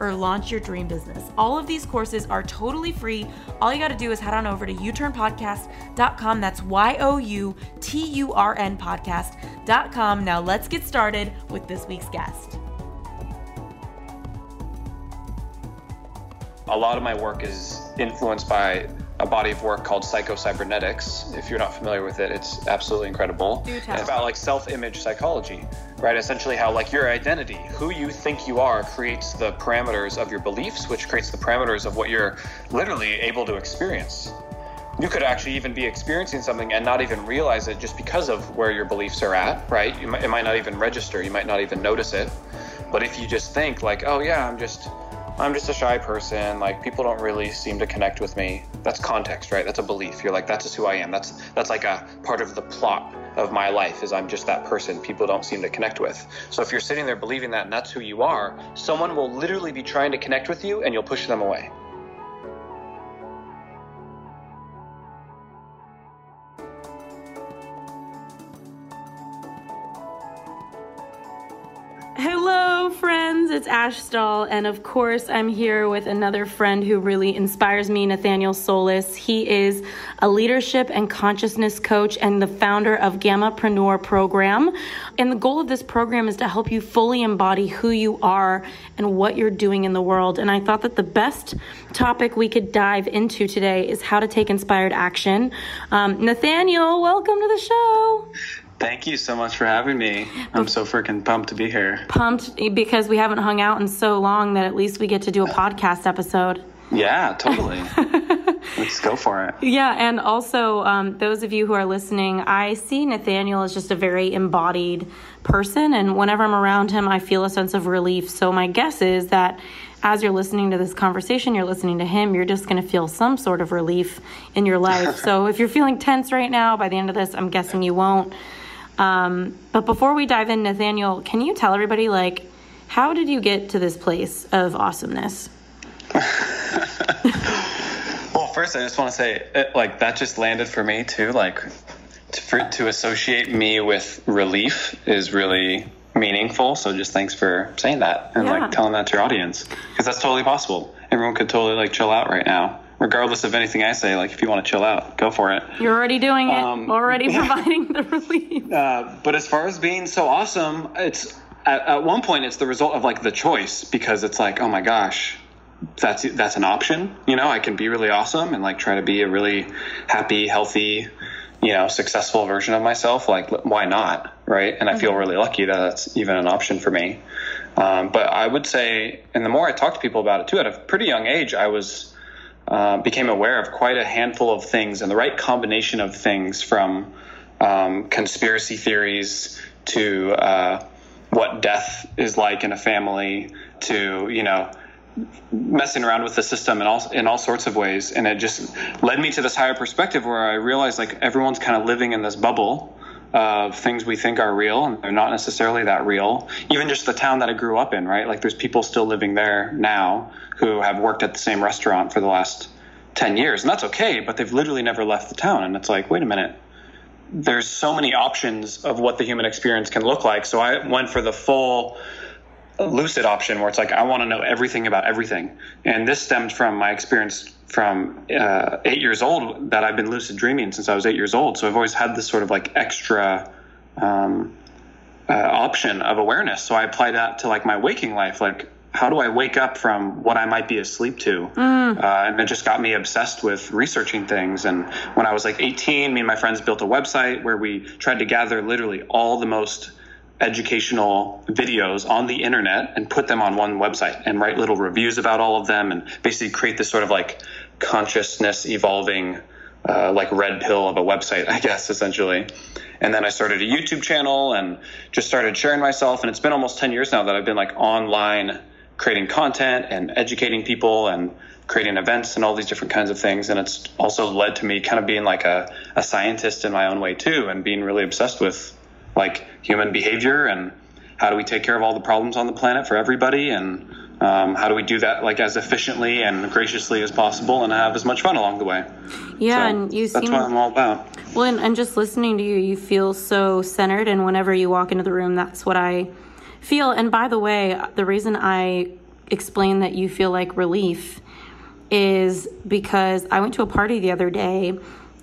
or launch your dream business. All of these courses are totally free. All you got to do is head on over to youturnpodcast.com. That's Y O U T U R N podcast.com. Now let's get started with this week's guest. A lot of my work is influenced by a body of work called Psycho-Cybernetics. If you're not familiar with it, it's absolutely incredible. It's about like self-image psychology, right? Essentially how like your identity, who you think you are creates the parameters of your beliefs, which creates the parameters of what you're literally able to experience. You could actually even be experiencing something and not even realize it just because of where your beliefs are at, right? You might, it might not even register, you might not even notice it. But if you just think like, "Oh yeah, I'm just I'm just a shy person. Like people don't really seem to connect with me. That's context, right? That's a belief. You're like, that's just who I am. That's that's like a part of the plot of my life is I'm just that person people don't seem to connect with. So if you're sitting there believing that and that's who you are, someone will literally be trying to connect with you and you'll push them away. Hello, friends. It's Ash Stahl, and of course, I'm here with another friend who really inspires me, Nathaniel Solis. He is a leadership and consciousness coach and the founder of Gammapreneur program. And the goal of this program is to help you fully embody who you are and what you're doing in the world. And I thought that the best topic we could dive into today is how to take inspired action. Um, Nathaniel, welcome to the show. Thank you so much for having me. I'm so freaking pumped to be here. pumped because we haven't hung out in so long that at least we get to do a podcast episode. Yeah, totally. Let's go for it. Yeah, and also um, those of you who are listening, I see Nathaniel as just a very embodied person, and whenever I'm around him, I feel a sense of relief. So my guess is that as you're listening to this conversation, you're listening to him, you're just going to feel some sort of relief in your life. so if you're feeling tense right now, by the end of this, I'm guessing you won't. Um, but before we dive in, Nathaniel, can you tell everybody like how did you get to this place of awesomeness? Well, first, I just want to say, it, like, that just landed for me too. Like, to, for, to associate me with relief is really meaningful. So, just thanks for saying that and Yeah. like telling that to your audience because that's totally possible. Everyone could totally like chill out right now, regardless of anything I say. Like, if you want to chill out, go for it. You're already doing it, Um, already providing the relief. Uh, but as far as being so awesome, it's at, at one point it's the result of like the choice because it's like, oh my gosh, that's that's an option. You know, I can be really awesome and like try to be a really happy, healthy, you know, successful version of myself. Like, why not, right? And I feel really lucky that that's even an option for me. Um, but I would say, and the more I talk to people about it too, at a pretty young age, I was uh, became aware of quite a handful of things and the right combination of things from um, conspiracy theories to uh, what death is like in a family to you know messing around with the system in all in all sorts of ways. And it just led me to this higher perspective where I realized like everyone's kind of living in this bubble of things we think are real and they're not necessarily that real. Even just the town that I grew up in right? Like there's people still living there now who have worked at the same restaurant for the last 10 years and that's okay but they've literally never left the town and it's like wait a minute. There's so many options of what the human experience can look like so I went for the full lucid option where it's like I want to know everything about everything. And this stemmed from my experience from uh, eight years old that I've been lucid dreaming since I was eight years old. So I've always had this sort of like extra um, uh, option of awareness. So I applied that to like my waking life. Like, how do I wake up from what I might be asleep to? Uh, and it just got me obsessed with researching things. And when I was like 18, me and my friends built a website where we tried to gather literally all the most educational videos on the internet and put them on one website and write little reviews about all of them and basically create this sort of like consciousness evolving uh, like red pill of a website, I guess, essentially. And then I started a YouTube channel and just started sharing myself. And it's been almost 10 years now that I've been like online creating content and educating people and creating events and all these different kinds of things. And it's also led to me kind of being like a, a scientist in my own way too and being really obsessed with like human behavior and how do we take care of all the problems on the planet for everybody and um, how do we do that like as efficiently and graciously as possible and have as much fun along the way? Yeah so and you that's seem, what i'm all about. Well and, and just listening to you you feel so centered and whenever you walk into the room that's what i feel. And by the way the reason i explain that you feel like relief is because i went to a party the other day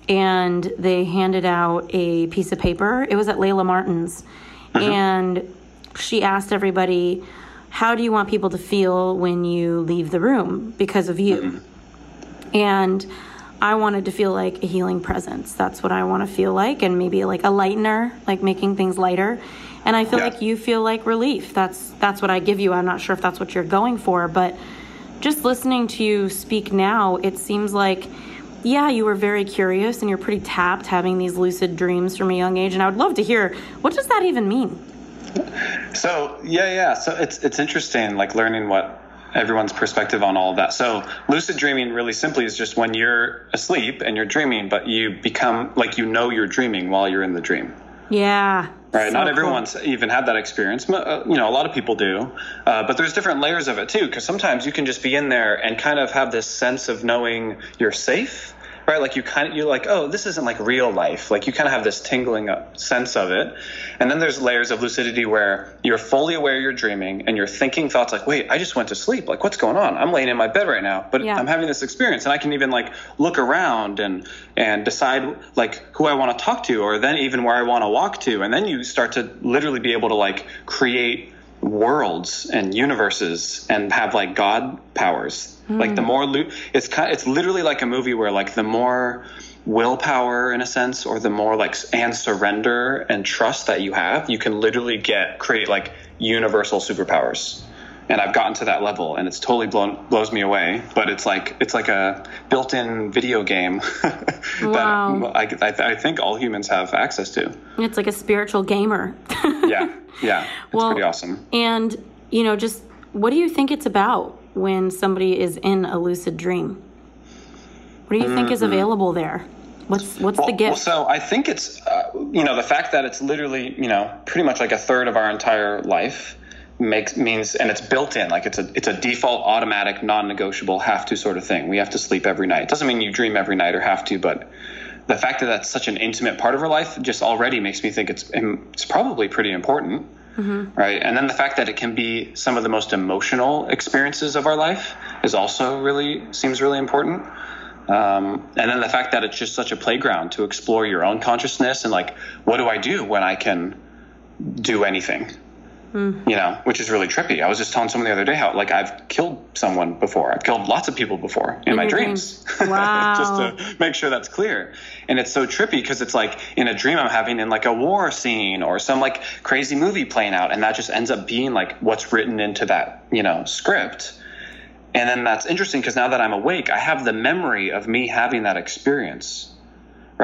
and they handed out a piece of paper it was at layla martin's mm-hmm. and she asked everybody how do you want people to feel when you leave the room because of you? Mm-hmm. And I wanted to feel like a healing presence. That's what I want to feel like, and maybe like a lightener, like making things lighter. And I feel yeah. like you feel like relief. That's that's what I give you. I'm not sure if that's what you're going for, but just listening to you speak now, it seems like yeah, you were very curious and you're pretty tapped having these lucid dreams from a young age. And I would love to hear what does that even mean? so yeah, yeah. So it's it's interesting, like learning what everyone's perspective on all of that. So lucid dreaming really simply is just when you're asleep and you're dreaming, but you become like you know you're dreaming while you're in the dream. Yeah. Right. So Not everyone's cool. even had that experience. Uh, you know, a lot of people do, uh, but there's different layers of it too. Because sometimes you can just be in there and kind of have this sense of knowing you're safe right? Like you kind of you're like, oh, this isn't like real life. Like you kind of have this tingling sense of it, and then there's layers of lucidity where you're fully aware you're dreaming and you're thinking thoughts like, wait, I just went to sleep. Like what's going on? I'm laying in my bed right now, but yeah. I'm having this experience, and I can even like look around and and decide like who I want to talk to, or then even where I want to walk to, and then you start to literally be able to like create worlds and universes and have like god powers mm. like the more lo- it's kind it's literally like a movie where like the more willpower in a sense or the more like and surrender and trust that you have you can literally get create like universal superpowers and I've gotten to that level, and it's totally blown blows me away. But it's like it's like a built-in video game wow. that I, I, think all humans have access to. It's like a spiritual gamer. yeah, yeah, it's well, pretty awesome. And you know, just what do you think it's about when somebody is in a lucid dream? What do you mm-hmm. think is mm-hmm. available there? What's what's well, the gift? Well, so I think it's uh, you know the fact that it's literally you know pretty much like a third of our entire life makes means and it's built in like it's a it's a default automatic non-negotiable have to sort of thing. We have to sleep every night. It doesn't mean you dream every night or have to but the fact that that's such an intimate part of our life just already makes me think it's it's probably pretty important mm-hmm. right? And then the fact that it can be some of the most emotional experiences of our life is also really seems really important. Um, and then the fact that it's just such a playground to explore your own consciousness and like what do i do when i can do anything Mm. You know, which is really trippy. I was just telling someone the other day how like I've killed someone before. I've killed lots of people before in, in my dreams. dreams. Wow. just to make sure that's clear. And it's so trippy because it's like in a dream I'm having in like a war scene or some like crazy movie playing out and that just ends up being like what's written into that, you know, script. And then that's interesting because now that I'm awake, I have the memory of me having that experience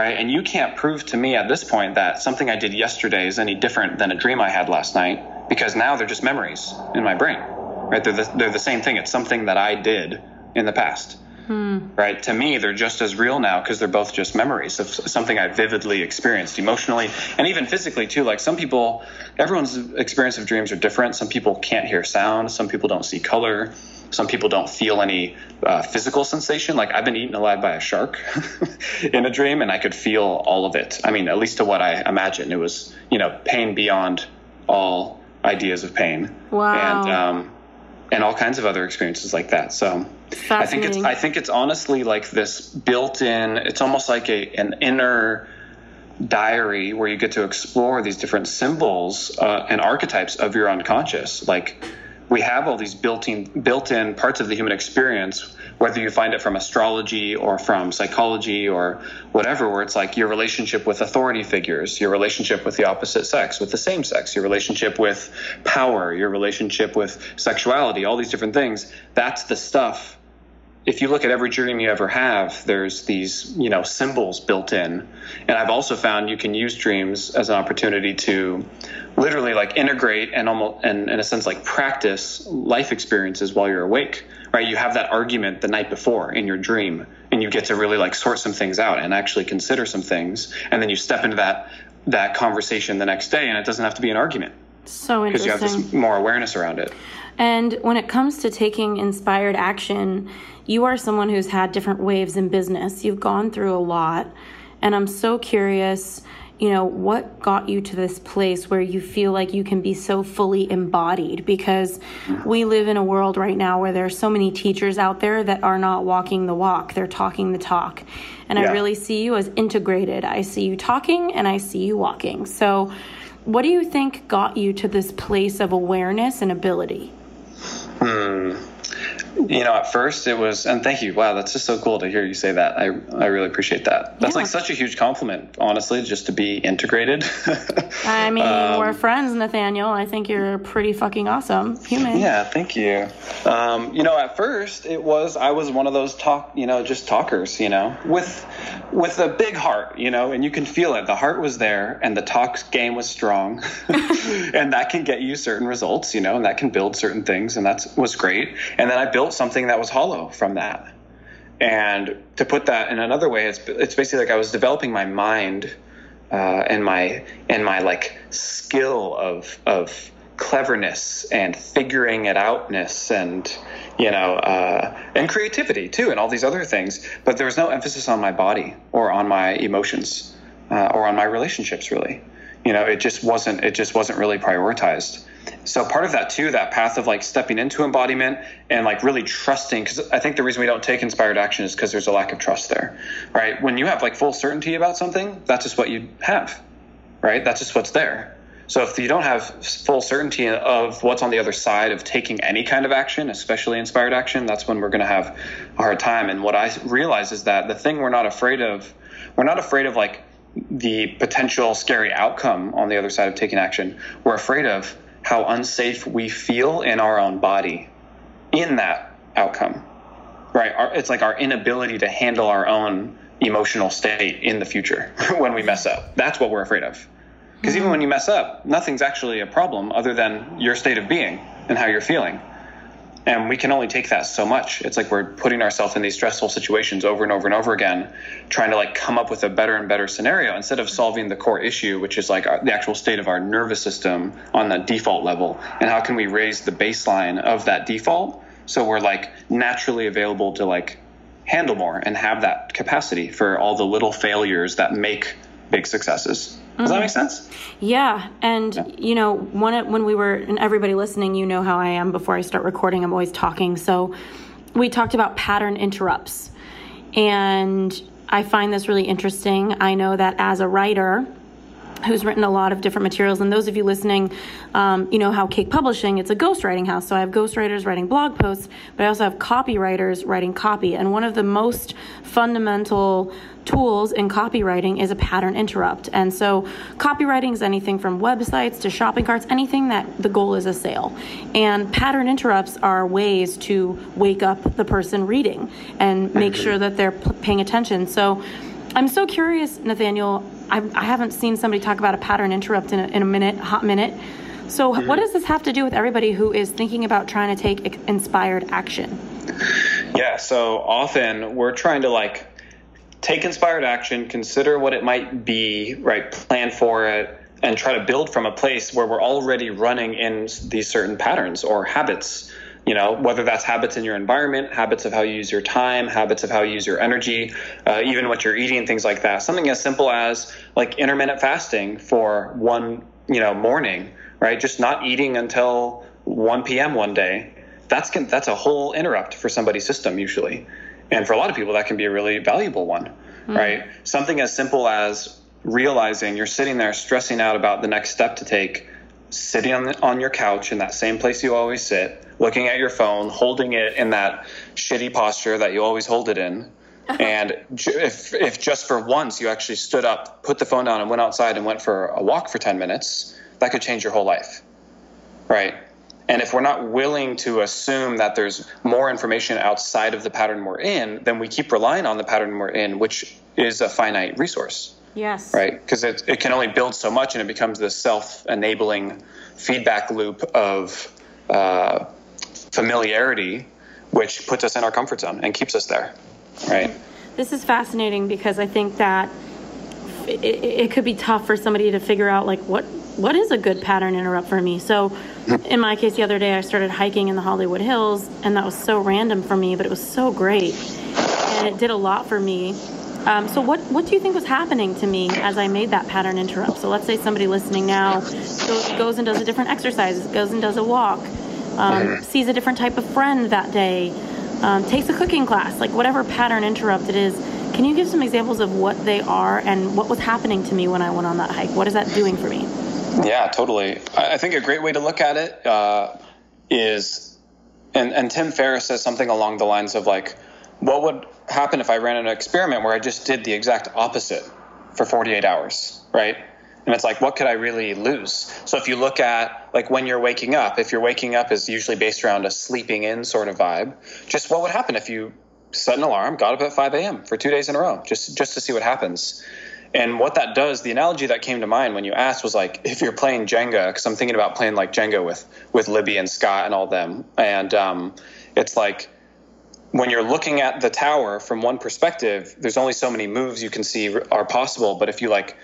right? And you can't prove to me at this point that something I did yesterday is any different than a dream I had last night because now they're just memories in my brain, right? They're the, they're the same thing. It's something that I did in the past, hmm. right? To me, they're just as real now because they're both just memories of something I vividly experienced emotionally and even physically too. Like some people, everyone's experience of dreams are different. Some people can't hear sound. Some people don't see color. Some people don't feel any uh, physical sensation. Like I've been eaten alive by a shark in a dream, and I could feel all of it. I mean, at least to what I imagine, it was you know pain beyond all ideas of pain. Wow. And um, and all kinds of other experiences like that. So I think it's I think it's honestly like this built-in. It's almost like a an inner diary where you get to explore these different symbols uh, and archetypes of your unconscious. Like we have all these built-in built-in parts of the human experience whether you find it from astrology or from psychology or whatever, where it's like your relationship with authority figures, your relationship with the opposite sex, with the same sex, your relationship with power, your relationship with sexuality, all these different things. That's the stuff if you look at every dream you ever have, there's these, you know, symbols built in. And I've also found you can use dreams as an opportunity to literally like integrate and almost and in a sense like practice life experiences while you're awake. Right? You have that argument the night before in your dream and you get to really like sort some things out and actually consider some things and then you step into that that conversation the next day and it doesn't have to be an argument. So interesting. Because you have this more awareness around it. And when it comes to taking inspired action, you are someone who's had different waves in business. You've gone through a lot. And I'm so curious, you know, what got you to this place where you feel like you can be so fully embodied? Because we live in a world right now where there are so many teachers out there that are not walking the walk, they're talking the talk. And yeah. I really see you as integrated. I see you talking and I see you walking. So, what do you think got you to this place of awareness and ability? Hmm you know, at first it was, and thank you. Wow, that's just so cool to hear you say that. I, I really appreciate that. That's yeah. like such a huge compliment, honestly, just to be integrated. I mean, um, we're friends, Nathaniel. I think you're pretty fucking awesome human. Yeah, thank you. Um, you know, at first it was, I was one of those talk, you know, just talkers, you know, with, with a big heart, you know, and you can feel it. The heart was there and the talk game was strong and that can get you certain results, you know, and that can build certain things. And that was great. And then I built built something that was hollow from that. And to put that in another way, it's it's basically like I was developing my mind uh, and my and my like skill of of cleverness and figuring it outness and you know uh, and creativity too and all these other things. But there was no emphasis on my body or on my emotions uh, or on my relationships really. You know, it just wasn't it just wasn't really prioritized so part of that too that path of like stepping into embodiment and like really trusting because i think the reason we don't take inspired action is because there's a lack of trust there right? When you have like full certainty about something that's just what you have right? That's just what's there. So if you don't have full certainty of what's on the other side of taking any kind of action especially inspired action that's when we're going to have a hard time. And what i realize is that the thing we're not afraid of we're not afraid of like the potential scary outcome on the other side of taking action. We're afraid of how unsafe we feel in our own body in that outcome, right? Our, it's like our inability to handle our own emotional state in the future when we mess up. That's what we're afraid of. Because even when you mess up, nothing's actually a problem other than your state of being and how you're feeling and we can only take that so much. It's like we're putting ourselves in these stressful situations over and over and over again trying to like come up with a better and better scenario instead of solving the core issue which is like our, the actual state of our nervous system on the default level. And how can we raise the baseline of that default so we're like naturally available to like handle more and have that capacity for all the little failures that make big successes does mm-hmm. that make sense? Yeah, and yeah. you know, when when we were and everybody listening, you know how I am. Before I start recording, I'm always talking. So we talked about pattern interrupts, and I find this really interesting. I know that as a writer, who's written a lot of different materials. And those of you listening, um, you know how Cake Publishing, it's a ghostwriting house. So I have ghostwriters writing blog posts, but I also have copywriters writing copy. And one of the most fundamental tools in copywriting is a pattern interrupt. And so copywriting is anything from websites to shopping carts, anything that the goal is a sale. And pattern interrupts are ways to wake up the person reading and make sure that they're paying attention. So I'm so curious, Nathaniel. I, I haven't seen somebody talk about a pattern interrupt in a, in a minute, hot minute. So, mm-hmm. what does this have to do with everybody who is thinking about trying to take inspired action? Yeah, so often we're trying to like take inspired action, consider what it might be, right? Plan for it, and try to build from a place where we're already running in these certain patterns or habits you know whether that's habits in your environment habits of how you use your time habits of how you use your energy uh, even what you're eating things like that. Something as simple as like intermittent fasting for one you know morning right? Just not eating until 1 p.m one day. That's that's a whole interrupt for somebody's system usually. And for a lot of people that can be a really valuable one mm-hmm. right? Something as simple as realizing you're sitting there stressing out about the next step to take sitting on, the, on your couch in that same place you always sit, looking at your phone, holding it in that shitty posture that you always hold it in. Uh-huh. and if, if just for once you actually stood up, put the phone down, and went outside and went for a walk for 10 minutes, that could change your whole life. Right? And if we're not willing to assume that there's more information outside of the pattern we're in, then we keep relying on the pattern we're in, which is a finite resource. Yes. Right? Because it, it can only build so much and it becomes this self enabling feedback loop of uh, familiarity, which puts us in our comfort zone and keeps us there. Right? This is fascinating because I think that it, it could be tough for somebody to figure out like what what is a good pattern interrupt for me. So, in my case, the other day I started hiking in the Hollywood Hills, and that was so random for me, but it was so great, and it did a lot for me. Um, so, what what do you think was happening to me as I made that pattern interrupt? So, let's say somebody listening now goes and does a different exercise, goes and does a walk, um, sees a different type of friend that day, um, takes a cooking class, like whatever pattern interrupt it is. Can you give some examples of what they are and what was happening to me when I went on that hike? What is that doing for me? Yeah, totally. I think a great way to look at it uh, is, and, and Tim Ferriss says something along the lines of like, what would happen if I ran an experiment where I just did the exact opposite for 48 hours, right? And it's like, what could I really lose? So if you look at like when you're waking up, if you're waking up is usually based around a sleeping in sort of vibe, just what would happen if you set an alarm, got up at 5 a.m. for two days in a row, just just to see what happens. And what that does, the analogy that came to mind when you asked was like if you're playing Jenga, because I'm thinking about playing like Jenga with with Libby and Scott and all them, and um, it's like when you're looking at the tower from one perspective, there's only so many moves you can see are possible. But if you like,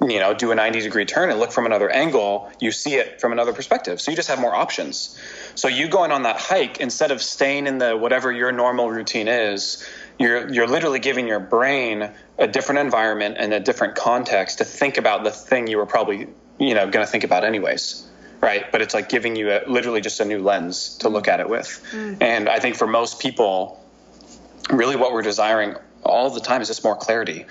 you know, do a 90 degree turn and look from another angle, you see it from another perspective. So you just have more options. So you going on that hike instead of staying in the whatever your normal routine is, you're you're literally giving your brain a different environment and a different context to think about the thing you were probably you know going to think about anyways right but it's like giving you a, literally just a new lens to look at it with mm. and i think for most people really what we're desiring all the time is just more clarity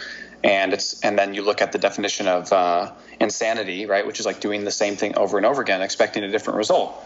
and it's and then you look at the definition of uh, insanity right which is like doing the same thing over and over again expecting a different result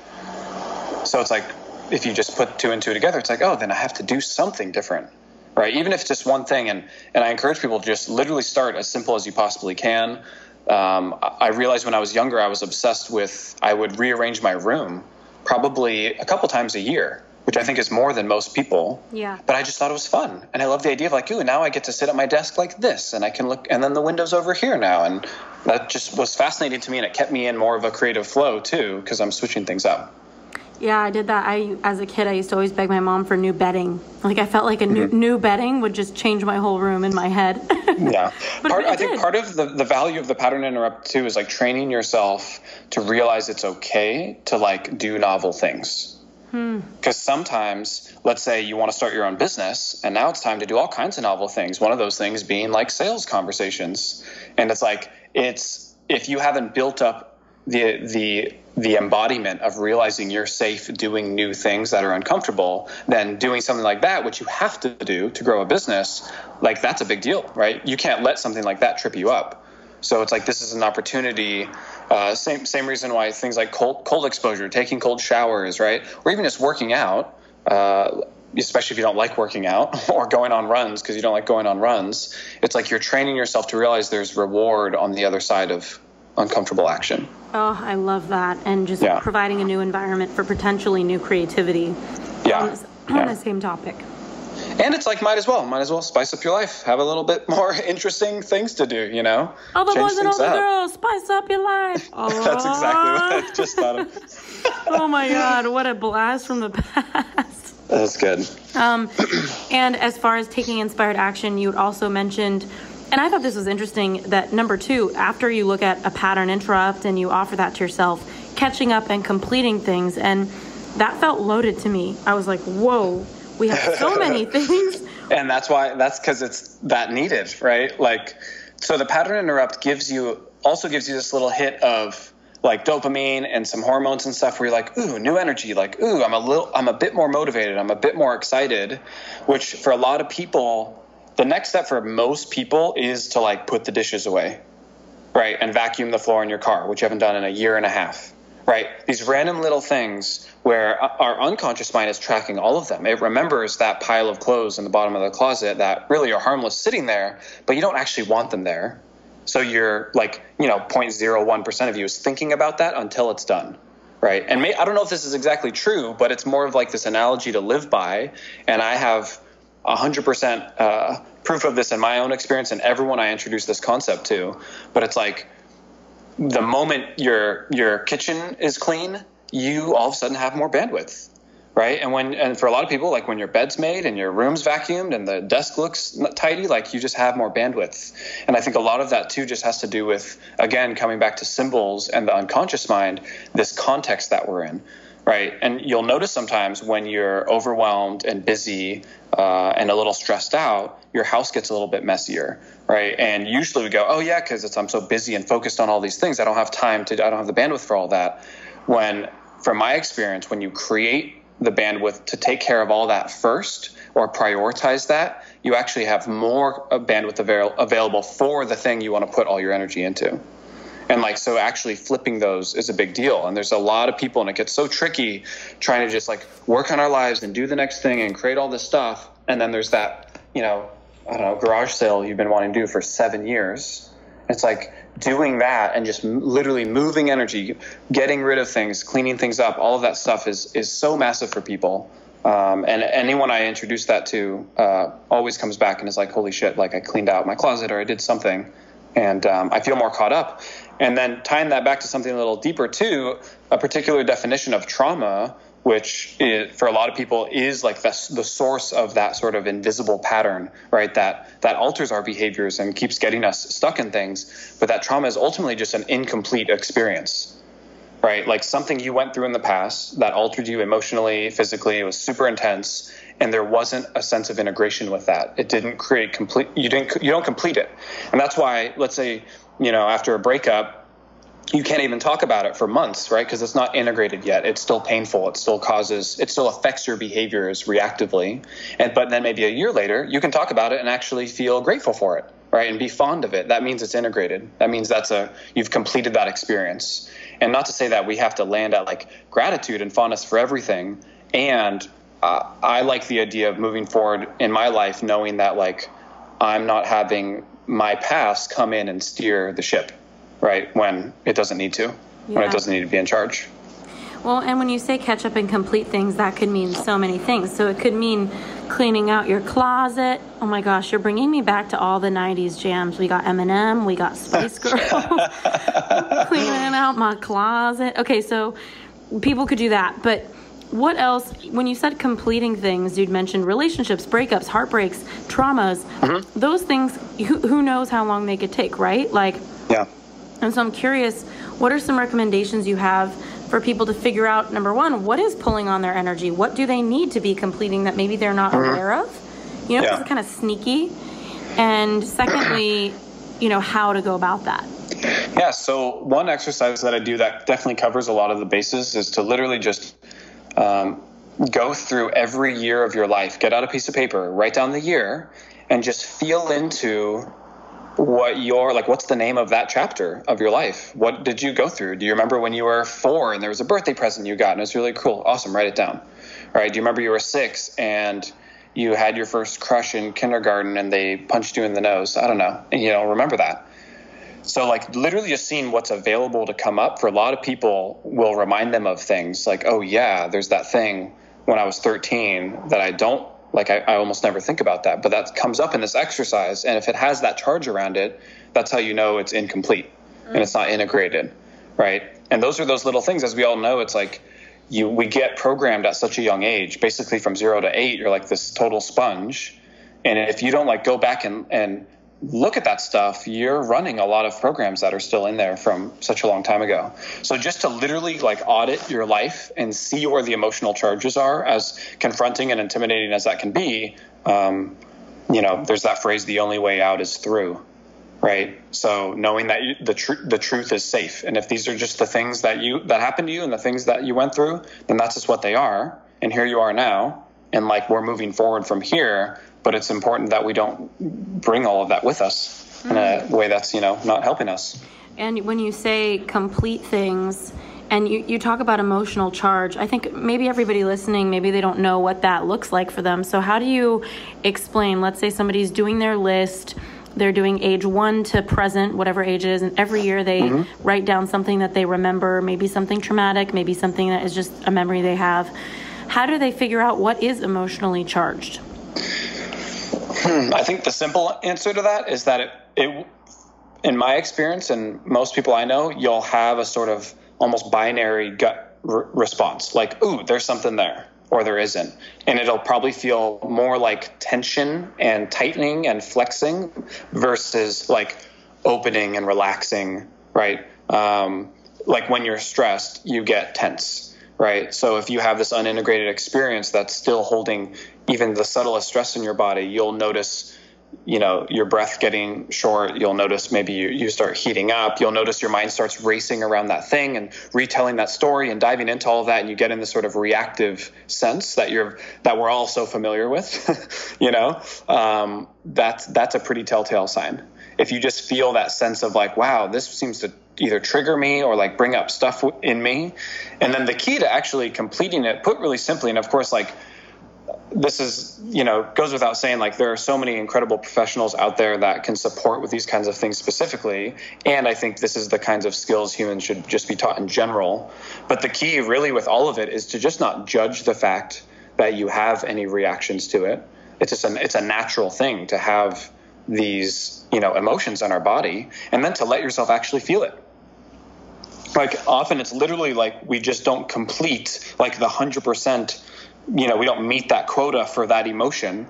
so it's like if you just put two and two together it's like oh then i have to do something different right? Even if it's just one thing. And, and I encourage people to just literally start as simple as you possibly can. Um, I realized when I was younger, I was obsessed with, I would rearrange my room probably a couple times a year, which I think is more than most people. Yeah. But I just thought it was fun. And I love the idea of like, ooh, now I get to sit at my desk like this and I can look, and then the window's over here now. And that just was fascinating to me. And it kept me in more of a creative flow too, because I'm switching things up. Yeah, I did that. I as a kid, I used to always beg my mom for new bedding. Like I felt like a new, mm-hmm. new bedding would just change my whole room in my head. yeah, part, I think part of the, the value of the pattern interrupt too is like training yourself to realize it's okay to like do novel things. Because hmm. sometimes, let's say you want to start your own business, and now it's time to do all kinds of novel things. One of those things being like sales conversations, and it's like it's if you haven't built up the the the embodiment of realizing you're safe doing new things that are uncomfortable, then doing something like that, which you have to do to grow a business, like that's a big deal, right? You can't let something like that trip you up. So it's like this is an opportunity. Uh, same same reason why things like cold cold exposure, taking cold showers, right, or even just working out. Uh, especially if you don't like working out or going on runs because you don't like going on runs, it's like you're training yourself to realize there's reward on the other side of uncomfortable action. Oh, I love that. And just yeah. providing a new environment for potentially new creativity. Yeah. On, this, on yeah. the same topic. And it's like, might as well, might as well spice up your life. Have a little bit more interesting things to do, you know? All the boys and all the girls, spice up your life. That's exactly what I just thought of. oh my God, what a blast from the past. That's good. Um, and as far as taking inspired action, you also mentioned and I thought this was interesting that number two, after you look at a pattern interrupt and you offer that to yourself, catching up and completing things. And that felt loaded to me. I was like, whoa, we have so many things. And that's why, that's because it's that needed, right? Like, so the pattern interrupt gives you, also gives you this little hit of, like dopamine and some hormones and stuff where you're like ooh new energy like ooh i'm a little i'm a bit more motivated i'm a bit more excited which for a lot of people the next step for most people is to like put the dishes away, right, and vacuum the floor in your car, which you haven't done in a year and a half, right? These random little things where our unconscious mind is tracking all of them. It remembers that pile of clothes in the bottom of the closet that really are harmless sitting there, but you don't actually want them there. So you're like, you know, 0.01% of you is thinking about that until it's done. Right. And may, I don't know if this is exactly true, but it's more of like this analogy to live by. And I have 100% uh, proof of this in my own experience and everyone I introduce this concept to. But it's like the moment your your kitchen is clean, you all of a sudden have more bandwidth right and when and for a lot of people like when your bed's made and your room's vacuumed and the desk looks tidy like you just have more bandwidth and i think a lot of that too just has to do with again coming back to symbols and the unconscious mind this context that we're in right and you'll notice sometimes when you're overwhelmed and busy uh, and a little stressed out your house gets a little bit messier right and usually we go oh yeah because i'm so busy and focused on all these things i don't have time to i don't have the bandwidth for all that when from my experience when you create the bandwidth to take care of all that first or prioritize that, you actually have more bandwidth avail- available for the thing you want to put all your energy into. And like, so actually flipping those is a big deal. And there's a lot of people, and it gets so tricky trying to just like work on our lives and do the next thing and create all this stuff. And then there's that, you know, I don't know, garage sale you've been wanting to do for seven years. It's like, doing that and just literally moving energy, getting rid of things, cleaning things up, all of that stuff is is so massive for people. Um, and anyone I introduce that to uh, always comes back and is like, "Holy shit! Like I cleaned out my closet or I did something," and um, I feel more caught up. And then tying that back to something a little deeper too, a particular definition of trauma which is, for a lot of people is like the, the source of that sort of invisible pattern, right? That that alters our behaviors and keeps getting us stuck in things. But that trauma is ultimately just an incomplete experience, right? Like something you went through in the past that altered you emotionally, physically. It was super intense, and there wasn't a sense of integration with that. It didn't create complete. You didn't. You don't complete it, and that's why. Let's say you know after a breakup you can't even talk about it for months, right? Because it's not integrated yet. It's still painful. It still causes, it still affects your behaviors reactively. And but then maybe a year later, you can talk about it and actually feel grateful for it, right? And be fond of it. That means it's integrated. That means that's a you've completed that experience. And not to say that we have to land at like gratitude and fondness for everything. And uh, I like the idea of moving forward in my life, knowing that like I'm not having my past come in and steer the ship right? When it doesn't need to, yeah. when it doesn't need to be in charge. Well, and when you say catch up and complete things, that could mean so many things. So it could mean cleaning out your closet. Oh my gosh, you're bringing me back to all the '90s jams. We got Eminem, we got Spice Girls, cleaning out my closet. Okay, so people could do that, but what else when you said completing things you'd mentioned relationships breakups heartbreaks traumas mm-hmm. those things who, who knows how long they could take right like yeah and so I'm curious, what are some recommendations you have for people to figure out number one, what is pulling on their energy? What do they need to be completing that maybe they're not mm-hmm. aware of? You know, yeah. it's kind of sneaky. And secondly, you know, how to go about that. Yeah, so one exercise that I do that definitely covers a lot of the bases is to literally just um, go through every year of your life, get out a piece of paper, write down the year, and just feel into what your like what's the name of that chapter of your life? What did you go through? Do you remember when you were four and there was a birthday present you got and it was really cool? Awesome write it down. All right do you remember you were six and you had your first crush in kindergarten and they punched you in the nose? I don't know. And you know remember that. So like literally just seeing what's available to come up for a lot of people will remind them of things like oh yeah there's that thing when i was 13 that i don't like I, I, almost never think about that, but that comes up in this exercise, and if it has that charge around it, that's how you know it's incomplete mm. and it's not integrated, right? And those are those little things, as we all know. It's like you we get programmed at such a young age, basically from zero to eight, you're like this total sponge, and if you don't like go back and and look at that stuff, you're running a lot of programs that are still in there from such a long time ago. So just to literally like audit your life and see where the emotional charges are, as confronting and intimidating as that can be, um, you know, there's that phrase: "The only way out is through." Right. So knowing that you, the tr- the truth is safe, and if these are just the things that you that happened to you and the things that you went through, then that's just what they are. And here you are now, and like we're moving forward from here but it's important that we don't bring all of that with us mm-hmm. in a mm. way that's you know not helping us and when you say complete things And you, you talk about emotional charge. I think maybe everybody listening, maybe they don't know what that looks like for them. So, how do you explain? Let's say somebody's doing their list, they're doing age one to present, whatever age it is, and every year they mm-hmm. write down something that they remember, maybe something traumatic, maybe something that is just a memory they have. How do they figure out what is emotionally charged? Hmm, I think the simple answer to that is that it, it in my experience and most people I know, you'll have a sort of almost binary gut response like, ooh, there's something there or there isn't. And it'll probably feel more like tension and tightening and flexing versus like opening and relaxing, right? Um, like when you're stressed, you get tense, right? So if you have this unintegrated experience that's still holding even the subtlest stress in your body, you'll notice you know your breath getting short. You'll notice maybe you, you start heating up. You'll notice your mind starts racing around that thing and retelling that story and diving into all of that. And you get in this sort of reactive sense that you're that we're all so familiar with you know? Um, that's that's a pretty telltale sign. If you just feel that sense of like wow this seems to either trigger me or like bring up stuff in me. And then the key to actually completing it put really simply and of course like this is you know goes without saying like there are so many incredible professionals out there that can support with these kinds of things specifically. And i think this is the kinds of skills humans should just be taught in general. But the key really with all of it is to just not judge the fact that you have any reactions to it. It's just an it's a natural thing to have these you know emotions in our body and then to let yourself actually feel it. Like often it's literally like we just don't complete like the 100% you know we don't meet that quota for that emotion.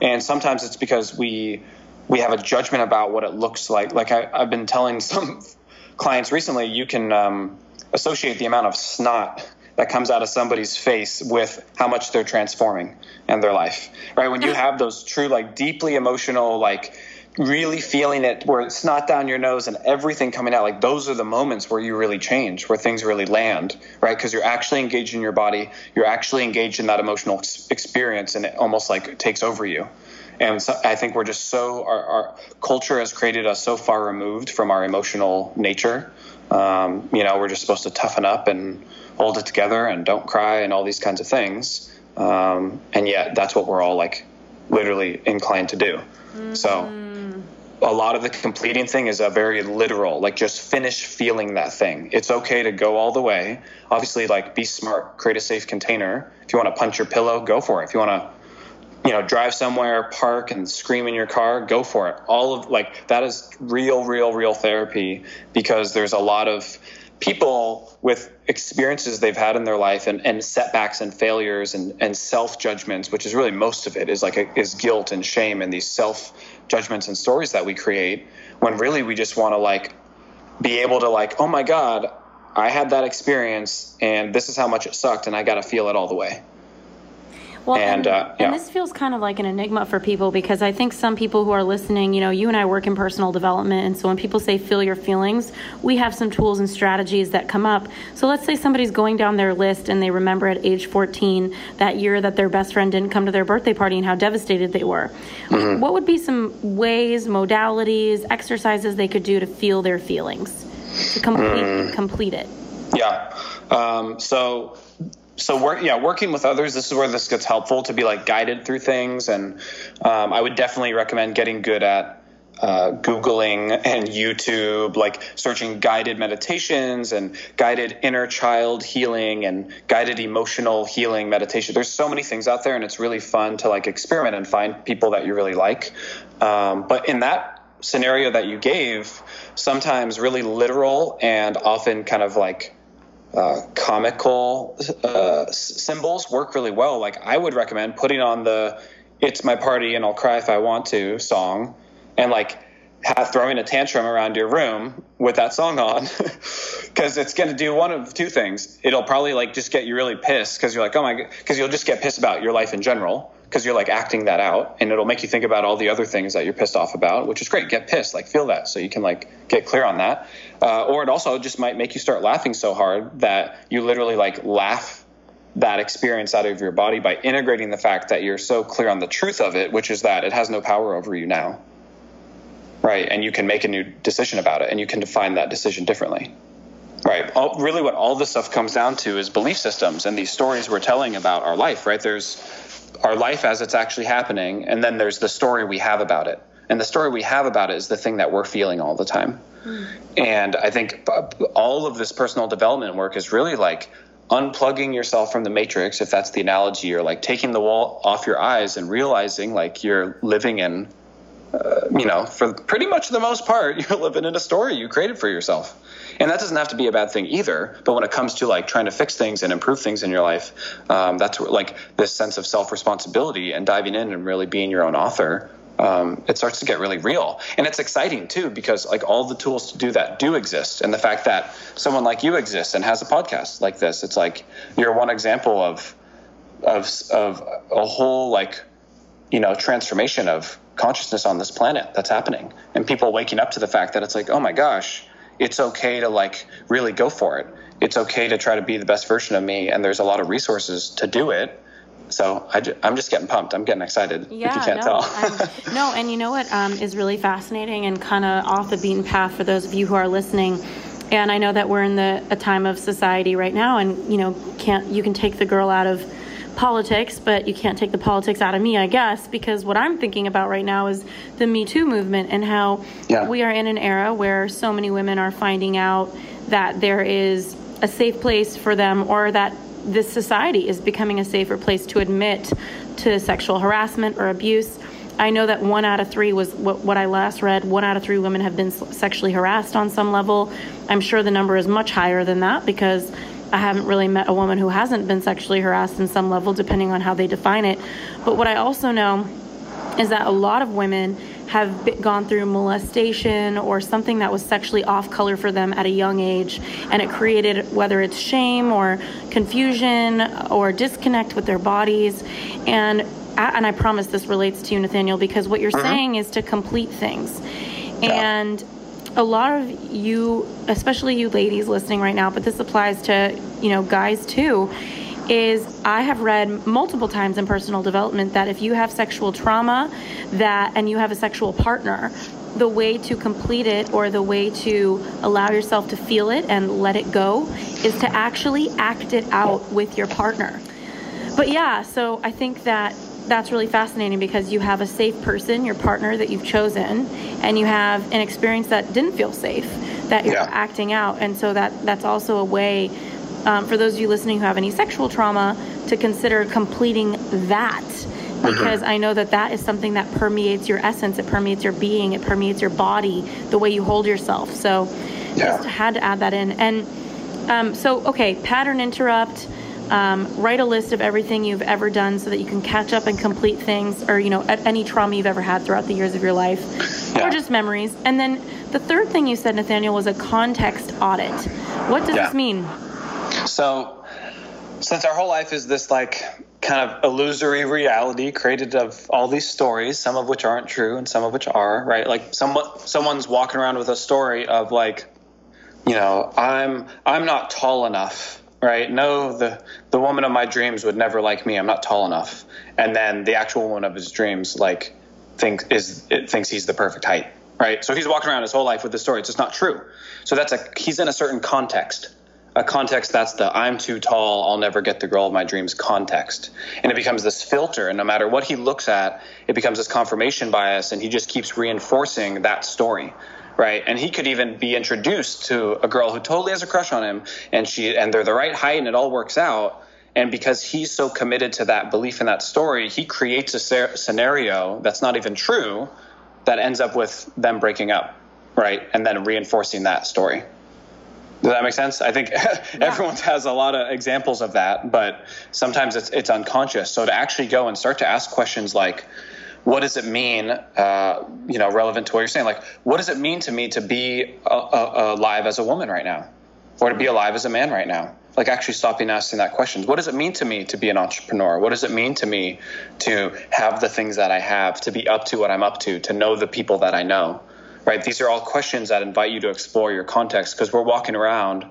And sometimes it's because we we have a judgment about what it looks like. Like I, have been telling some clients recently you can um, associate the amount of snot that comes out of somebody's face with how much they're transforming in their life right? When you have those true like deeply emotional like really feeling it where it's not down your nose and everything coming out. Like those are the moments where you really change where things really land right? Because you're actually engaged in your body. You're actually engaged in that emotional experience and it almost like takes over you. And so i think we're just so our, our, culture has created us so far removed from our emotional nature. Um, you know we're just supposed to toughen up and hold it together and don't cry and all these kinds of things. Um, and yet that's what we're all like literally inclined to do. Mm. so a lot of the completing thing is a very literal, like just finish feeling that thing. It's okay to go all the way. Obviously, like be smart, create a safe container. If you want to punch your pillow, go for it. If you want to, you know, drive somewhere, park and scream in your car, go for it. All of like that is real, real, real therapy because there's a lot of people with experiences they've had in their life and, and setbacks and failures and, and self judgments, which is really most of it, is like a, is guilt and shame and these self judgments and stories that we create when really we just want to like be able to like oh my god i had that experience and this is how much it sucked and i got to feel it all the way well, and, and, uh, yeah. and, this feels kind of like an enigma for people because I think some people who are listening, you know, you and I work in personal development. And so when people say feel your feelings, we have some tools and strategies that come up. So let's say somebody's going down their list and they remember at age 14 that year that their best friend didn't come to their birthday party and how devastated they were. Mm-hmm. What would be some ways, modalities, exercises they could do to feel their feelings, to complete, mm. complete it? Yeah. Um, so so work yeah working with others this is where this gets helpful to be like guided through things. And um, i would definitely recommend getting good at uh, googling and youtube like searching guided meditations and guided inner child healing and guided emotional healing meditation. There's so many things out there and it's really fun to like experiment and find people that you really like. Um, but in that scenario that you gave sometimes really literal and often kind of like uh, comical uh, symbols work really well. Like I would recommend putting on the "It's My Party and I'll Cry If I Want to" song, and like throwing a tantrum around your room with that song on, because it's going to do one of two things. It'll probably like just get you really pissed because you're like, oh my, god because you'll just get pissed about your life in general because you're like acting that out and it'll make you think about all the other things that you're pissed off about which is great. Get pissed like feel that so you can like get clear on that. Uh, or it also just might make you start laughing so hard that you literally like laugh that experience out of your body by integrating the fact that you're so clear on the truth of it which is that it has no power over you now right and you can make a new decision about it and you can define that decision differently Right. All, really, what all this stuff comes down to is belief systems and these stories we're telling about our life, right? There's our life as it's actually happening, and then there's the story we have about it. And the story we have about it is the thing that we're feeling all the time. Mm. And I think all of this personal development work is really like unplugging yourself from the matrix, if that's the analogy, or like taking the wall off your eyes and realizing like you're living in, uh, you know, for pretty much the most part, you're living in a story you created for yourself. And that doesn't have to be a bad thing either. But when it comes to like trying to fix things and improve things in your life, um, that's like this sense of self responsibility and diving in and really being your own author. Um, it starts to get really real and it's exciting too because like all the tools to do that do exist and the fact that someone like you exists and has a podcast like this it's like you're one example of of of a whole like you know transformation of consciousness on this planet that's happening and people waking up to the fact that it's like oh my gosh it's okay to like really go for it. It's okay to try to be the best version of me, and there's a lot of resources to do it. So I, am just getting pumped. I'm getting excited. Yeah, if you can't no, tell. no, and you know what um, is really fascinating and kind of off the beaten path for those of you who are listening. And I know that we're in the a time of society right now, and you know, can't you can take the girl out of politics, but you can't take the politics out of me, I guess, because what I'm thinking about right now is the Me Too movement and how yeah. we are in an era where so many women are finding out that there is a safe place for them or that this society is becoming a safer place to admit to sexual harassment or abuse. I know that one out of three was what, what, I last read. One out of three women have been sexually harassed on some level. I'm sure the number is much higher than that because I haven't really met a woman who hasn't been sexually harassed in some level, depending on how they define it. But what I also know is that a lot of women have gone through molestation or something that was sexually off color for them at a young age, and it created whether it's shame or confusion or disconnect with their bodies. And and I promise this relates to you, Nathaniel, because what you're uh-huh. saying is to complete things. Yeah. And a lot of you, especially you ladies listening right now, but this applies to, you know, guys too, is I have read multiple times in personal development that if you have sexual trauma that and you have a sexual partner, the way to complete it or the way to allow yourself to feel it and let it go is to actually act it out with your partner. But yeah, so I think that that's really fascinating because you have a safe person, your partner that you've chosen, and you have an experience that didn't feel safe that you're yeah. acting out, and so that that's also a way um, for those of you listening who have any sexual trauma to consider completing that mm-hmm. because mm-hmm. I know that that is something that permeates your essence, it permeates your being, it permeates your body, the way you hold yourself. So, yeah. just had to add that in, and um, so okay, pattern interrupt um, write a list of everything you've ever done so that you can catch up and complete things or, you know, any trauma you've ever had throughout the years of your life yeah. or just memories. And then the third thing you said, Nathaniel, was a context audit. What does yeah. this mean? So, since our whole life is this like kind of illusory reality created of all these stories, some of which aren't true and some of which are, right? Like someone someone's walking around with a story of like, you know, I'm I'm not tall enough right? No, the the woman of my dreams would never like me. I'm not tall enough. And then the actual woman of his dreams like thinks is it thinks he's the perfect height, right? So he's walking around his whole life with this story. It's just not true. So that's a he's in a certain context. A context that's the I'm too tall, I'll never get the girl of my dreams context. And it becomes this filter, and no matter what he looks at, it becomes this confirmation bias, and he just keeps reinforcing that story right? And he could even be introduced to a girl who totally has a crush on him, and she and they're the right height, and it all works out. And because he's so committed to that belief in that story, he creates a scenario that's not even true that ends up with them breaking up, right? And then reinforcing that story. Does that make sense? I think yeah. everyone has a lot of examples of that, but sometimes it's it's unconscious. So to actually go and start to ask questions like, what does it mean, uh, you know, relevant to what you're saying? Like, what does it mean to me to be uh, uh, alive as a woman right now, or to be alive as a man right now? Like, actually stopping asking that question. What does it mean to me to be an entrepreneur? What does it mean to me to have the things that I have, to be up to what I'm up to, to know the people that I know? Right? These are all questions that invite you to explore your context because we're walking around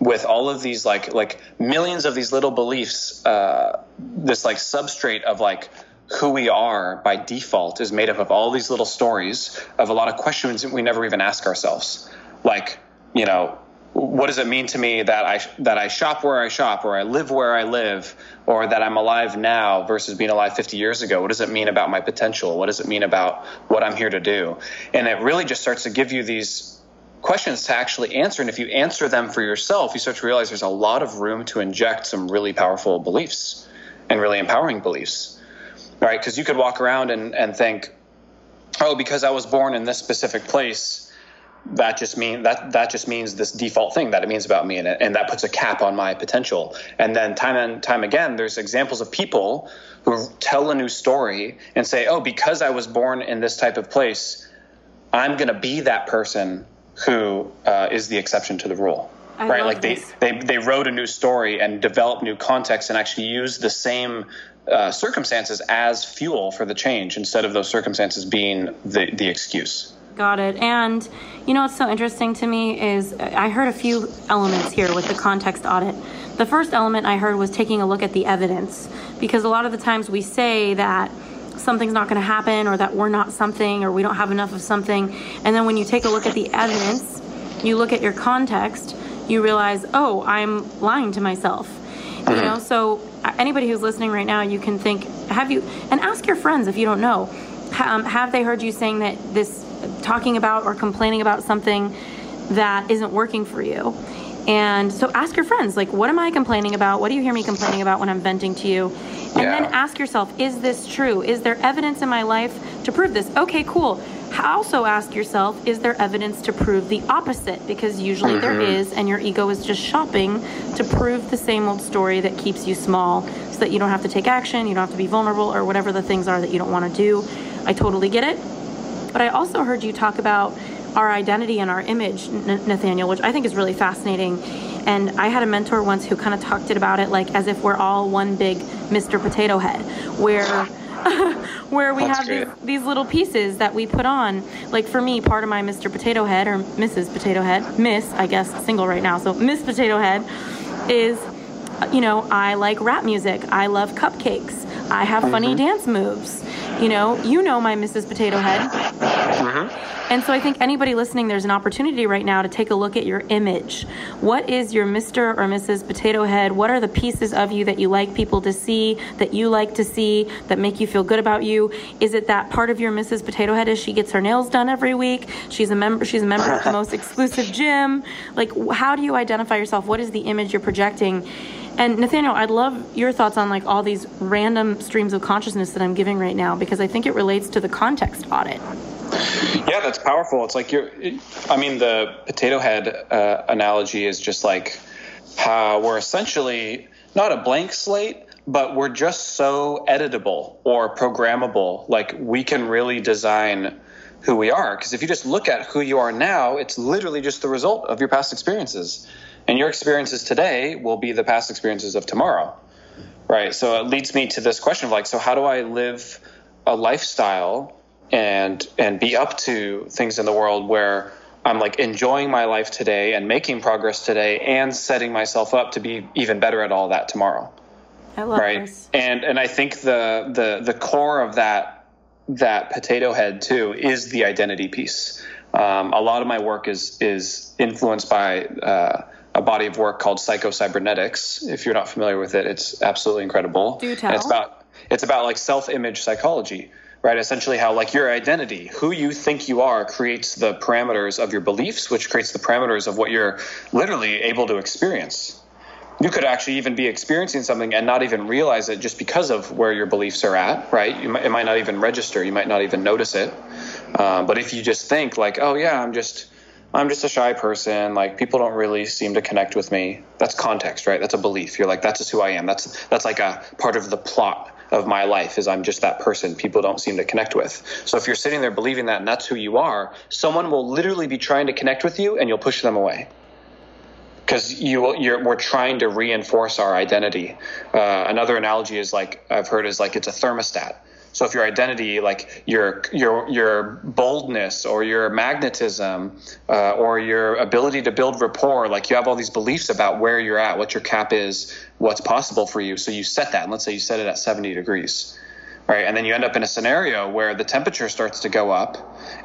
with all of these like like millions of these little beliefs, uh, this like substrate of like who we are by default is made up of all these little stories of a lot of questions that we never even ask ourselves. Like, you know, what does it mean to me that I that I shop where I shop, or I live where I live, or that I'm alive now versus being alive 50 years ago? What does it mean about my potential? What does it mean about what I'm here to do? And it really just starts to give you these questions to actually answer. And if you answer them for yourself, you start to realize there's a lot of room to inject some really powerful beliefs and really empowering beliefs, right? Because you could walk around and, and think, oh, because I was born in this specific place that just mean that that just means this default thing that it means about me and, and that puts a cap on my potential. And then time and time again there's examples of people who tell a new story and say oh because i was born in this type of place i'm going to be that person who uh, is the exception to the rule. I right? like they, they they wrote a new story and developed new context and actually used the same uh, circumstances as fuel for the change instead of those circumstances being the the excuse Got it. And you know what's so interesting to me is I heard a few elements here with the context audit. The first element I heard was taking a look at the evidence because a lot of the times we say that something's not going to happen or that we're not something or we don't have enough of something. And then when you take a look at the evidence, you look at your context, you realize, oh, I'm lying to myself. You know, so anybody who's listening right now, you can think, have you, and ask your friends if you don't know, um, have they heard you saying that this, talking about or complaining about something that isn't working for you? And so ask your friends, like, what am I complaining about? What do you hear me complaining about when I'm venting to you? And then ask yourself, is this true? Is there evidence in my life to prove this? Okay, cool. Also ask yourself, is there evidence to prove the opposite? Because usually there mm-hmm. is, and your ego is just shopping to prove the same old story that keeps you small so that you don't have to take action, you don't have to be vulnerable, or whatever the things are that you don't want to do. I totally get it. But I also heard you talk about our identity and our image, N- Nathaniel, which I think is really fascinating. And I had a mentor once who kind of talked about it like as if we're all one big Mr. Potato Head, where where we That's have these, these little pieces that we put on. Like for me, part of my Mr. Potato Head or Mrs. Potato Head, Miss, I guess, single right now, so Miss Potato Head is you know, I like rap music. I love cupcakes. I have funny dance moves. You know, you know my Mrs. Potato Head. Mhm. And so I think anybody listening, there's an opportunity right now to take a look at your image. What is your Mr. or Mrs. Potato Head? What are the pieces of you that you like people to see, that you like to see, that make you feel good about you? Is it that part of your Mrs. Potato Head is she gets her nails done every week? She's a member. She's a member of the most exclusive gym. Like, how do you identify yourself? What is the image you're projecting? And Nathaniel, I'd love your thoughts on like all these random streams of consciousness that I'm giving right now because I think it relates to the context audit. Yeah, that's powerful. It's like you're. I mean, the potato head uh, analogy is just like how we're essentially not a blank slate, but we're just so editable or programmable. Like we can really design who we are. Because if you just look at who you are now, it's literally just the result of your past experiences, and your experiences today will be the past experiences of tomorrow. Right. So it leads me to this question of like, so how do I live a lifestyle and and be up to things in the world where I'm like enjoying my life today and making progress today and setting myself up to be even better at all that tomorrow. I love Right. this. And and I think the the the core of that that potato head too is the identity piece. Um, a lot of my work is is influenced by uh, a body of work called psychocybernetics. If you're not familiar with it, it's absolutely incredible. Do And tell. it's about it's about like self-image psychology, right? Essentially, how like your identity, who you think you are, creates the parameters of your beliefs, which creates the parameters of what you're literally able to experience. You could actually even be experiencing something and not even realize it just because of where your beliefs are at, right? You might, it might not even register. You might not even notice it. Um, but if you just think like, oh yeah, I'm just I'm just a shy person. Like people don't really seem to connect with me. That's context, right? That's a belief. You're like, that's just who I am. That's that's like a part of the plot of my life is I'm just that person people don't seem to connect with. So if you're sitting there believing that and that's who you are, someone will literally be trying to connect with you and you'll push them away because you you're we're trying to reinforce our identity. Uh, another analogy is like I've heard is like it's a thermostat. So if your identity, like your your your boldness or your magnetism uh, or your ability to build rapport, like you have all these beliefs about where you're at, what your cap is, what's possible for you. So you set that, and let's say you set it at 70 degrees, right? And then you end up in a scenario where the temperature starts to go up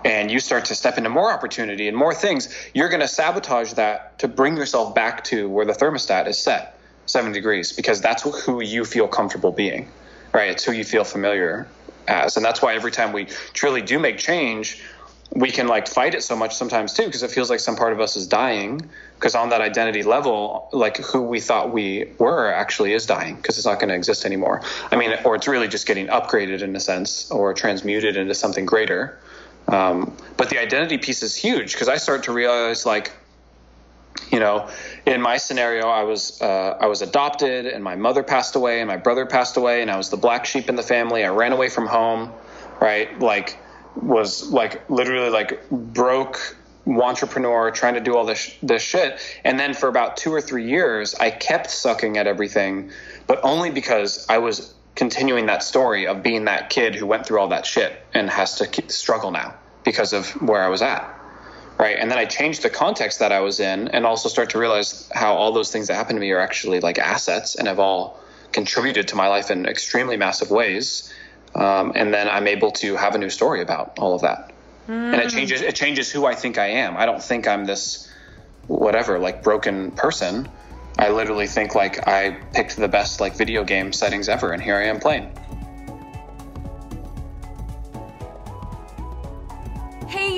and you start to step into more opportunity and more things. You're going to sabotage that to bring yourself back to where the thermostat is set, seven degrees, because that's who you feel comfortable being, right? It's who you feel familiar as. And that's why every time we truly do make change, we can like fight it so much sometimes too because it feels like some part of us is dying because on that identity level like who we thought we were actually is dying because it's not going to exist anymore i mean or it's really just getting upgraded in a sense or transmuted into something greater um, but the identity piece is huge because i start to realize like you know in my scenario i was uh, i was adopted and my mother passed away and my brother passed away and i was the black sheep in the family. I ran away from home right? Like was like literally like broke entrepreneur trying to do all this this shit. And then for about 2 or 3 years I kept sucking at everything but only because I was continuing that story of being that kid who went through all that shit and has to struggle now because of where I was at right and then I changed the context that I was in and also start to realize how all those things that happened to me are actually like assets and have all contributed to my life in extremely massive ways um, and then I'm able to have a new story about all of that. Mm. And it changes it changes who I think I am. I don't think I'm this whatever like broken person. I literally think like I picked the best like video game settings ever, and here I am playing.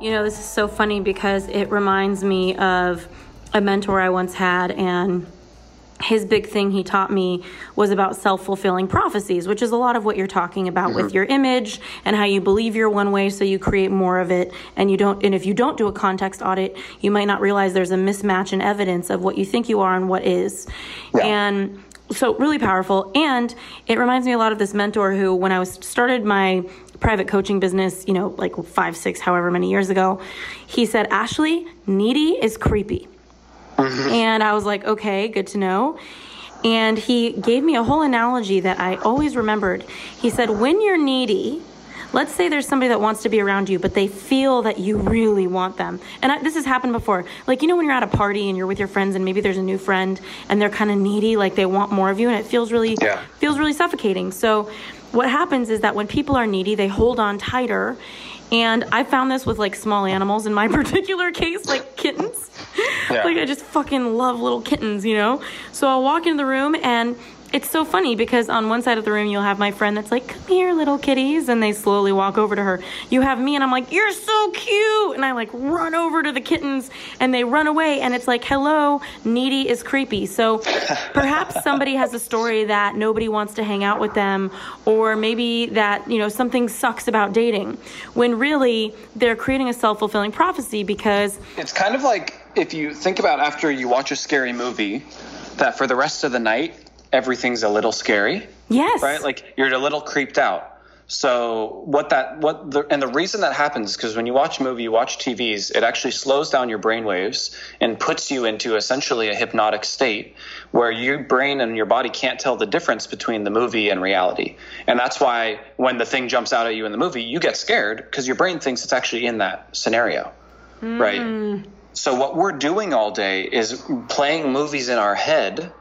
You know, this is so funny because it reminds me of a mentor I once had, and his big thing he taught me was about self fulfilling prophecies, which is a lot of what you're talking about mm-hmm. with your image and how you believe you're one way, so you create more of it. And you don't, and if you don't do a context audit, you might not realize there's a mismatch in evidence of what you think you are and what is. Yeah. And so really powerful and it reminds me a lot of this mentor who when i was started my private coaching business, you know, like five, six, however many years ago, he said, Ashley, needy is creepy. Mm-hmm. And I was like, okay, good to know. And he gave me a whole analogy that I always remembered. He said, when you're needy, let's say there's somebody that wants to be around you, but they feel that you really want them. And I, this has happened before. Like, you know, when you're at a party and you're with your friends and maybe there's a new friend and they're kind of needy, like they want more of you and it feels really, yeah. feels really suffocating. So, what happens is that when people are needy, they hold on tighter. And I found this with like small animals in my particular case, like kittens. Yeah. like I just fucking love little kittens, you know? So I'll walk into the room and it's so funny because on one side of the room you'll have my friend that's like, "Come here, little kitties," and they slowly walk over to her. You have me, and I'm like, "You're so cute," and I like run over to the kittens, and they run away, and it's like, "Hello, needy is creepy." So perhaps somebody has a story that nobody wants to hang out with them, or maybe that you know something sucks about dating, when really they're creating a self fulfilling prophecy because it's kind of like if you think about after you watch a scary movie that for the rest of the night everything's a little scary. Yes. Right? Like you're a little creeped out. So what that what the and the reason that happens because when you watch a movie, you watch TVs, it actually slows down your brain waves and puts you into essentially a hypnotic state where your brain and your body can't tell the difference between the movie and reality. And that's why when the thing jumps out at you in the movie, you get scared because your brain thinks it's actually in that scenario. Mm. Right? So what we're doing all day is playing movies in our head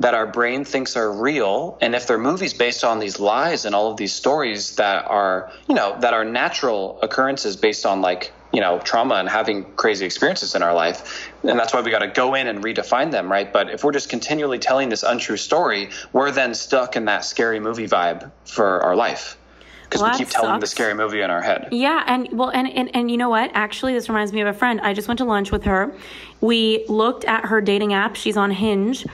that our brain thinks are real and if they're movies based on these lies and all of these stories that are you know that are natural occurrences based on like you know trauma and having crazy experiences in our life and that's why we got to go in and redefine them right but if we're just continually telling this untrue story we're then stuck in that scary movie vibe for our life because well, we keep telling sucks. the scary movie in our head. Yeah, and well, and, and and you know what? Actually, this reminds me of a friend. I just went to lunch with her. We looked at her dating app. She's on Hinge,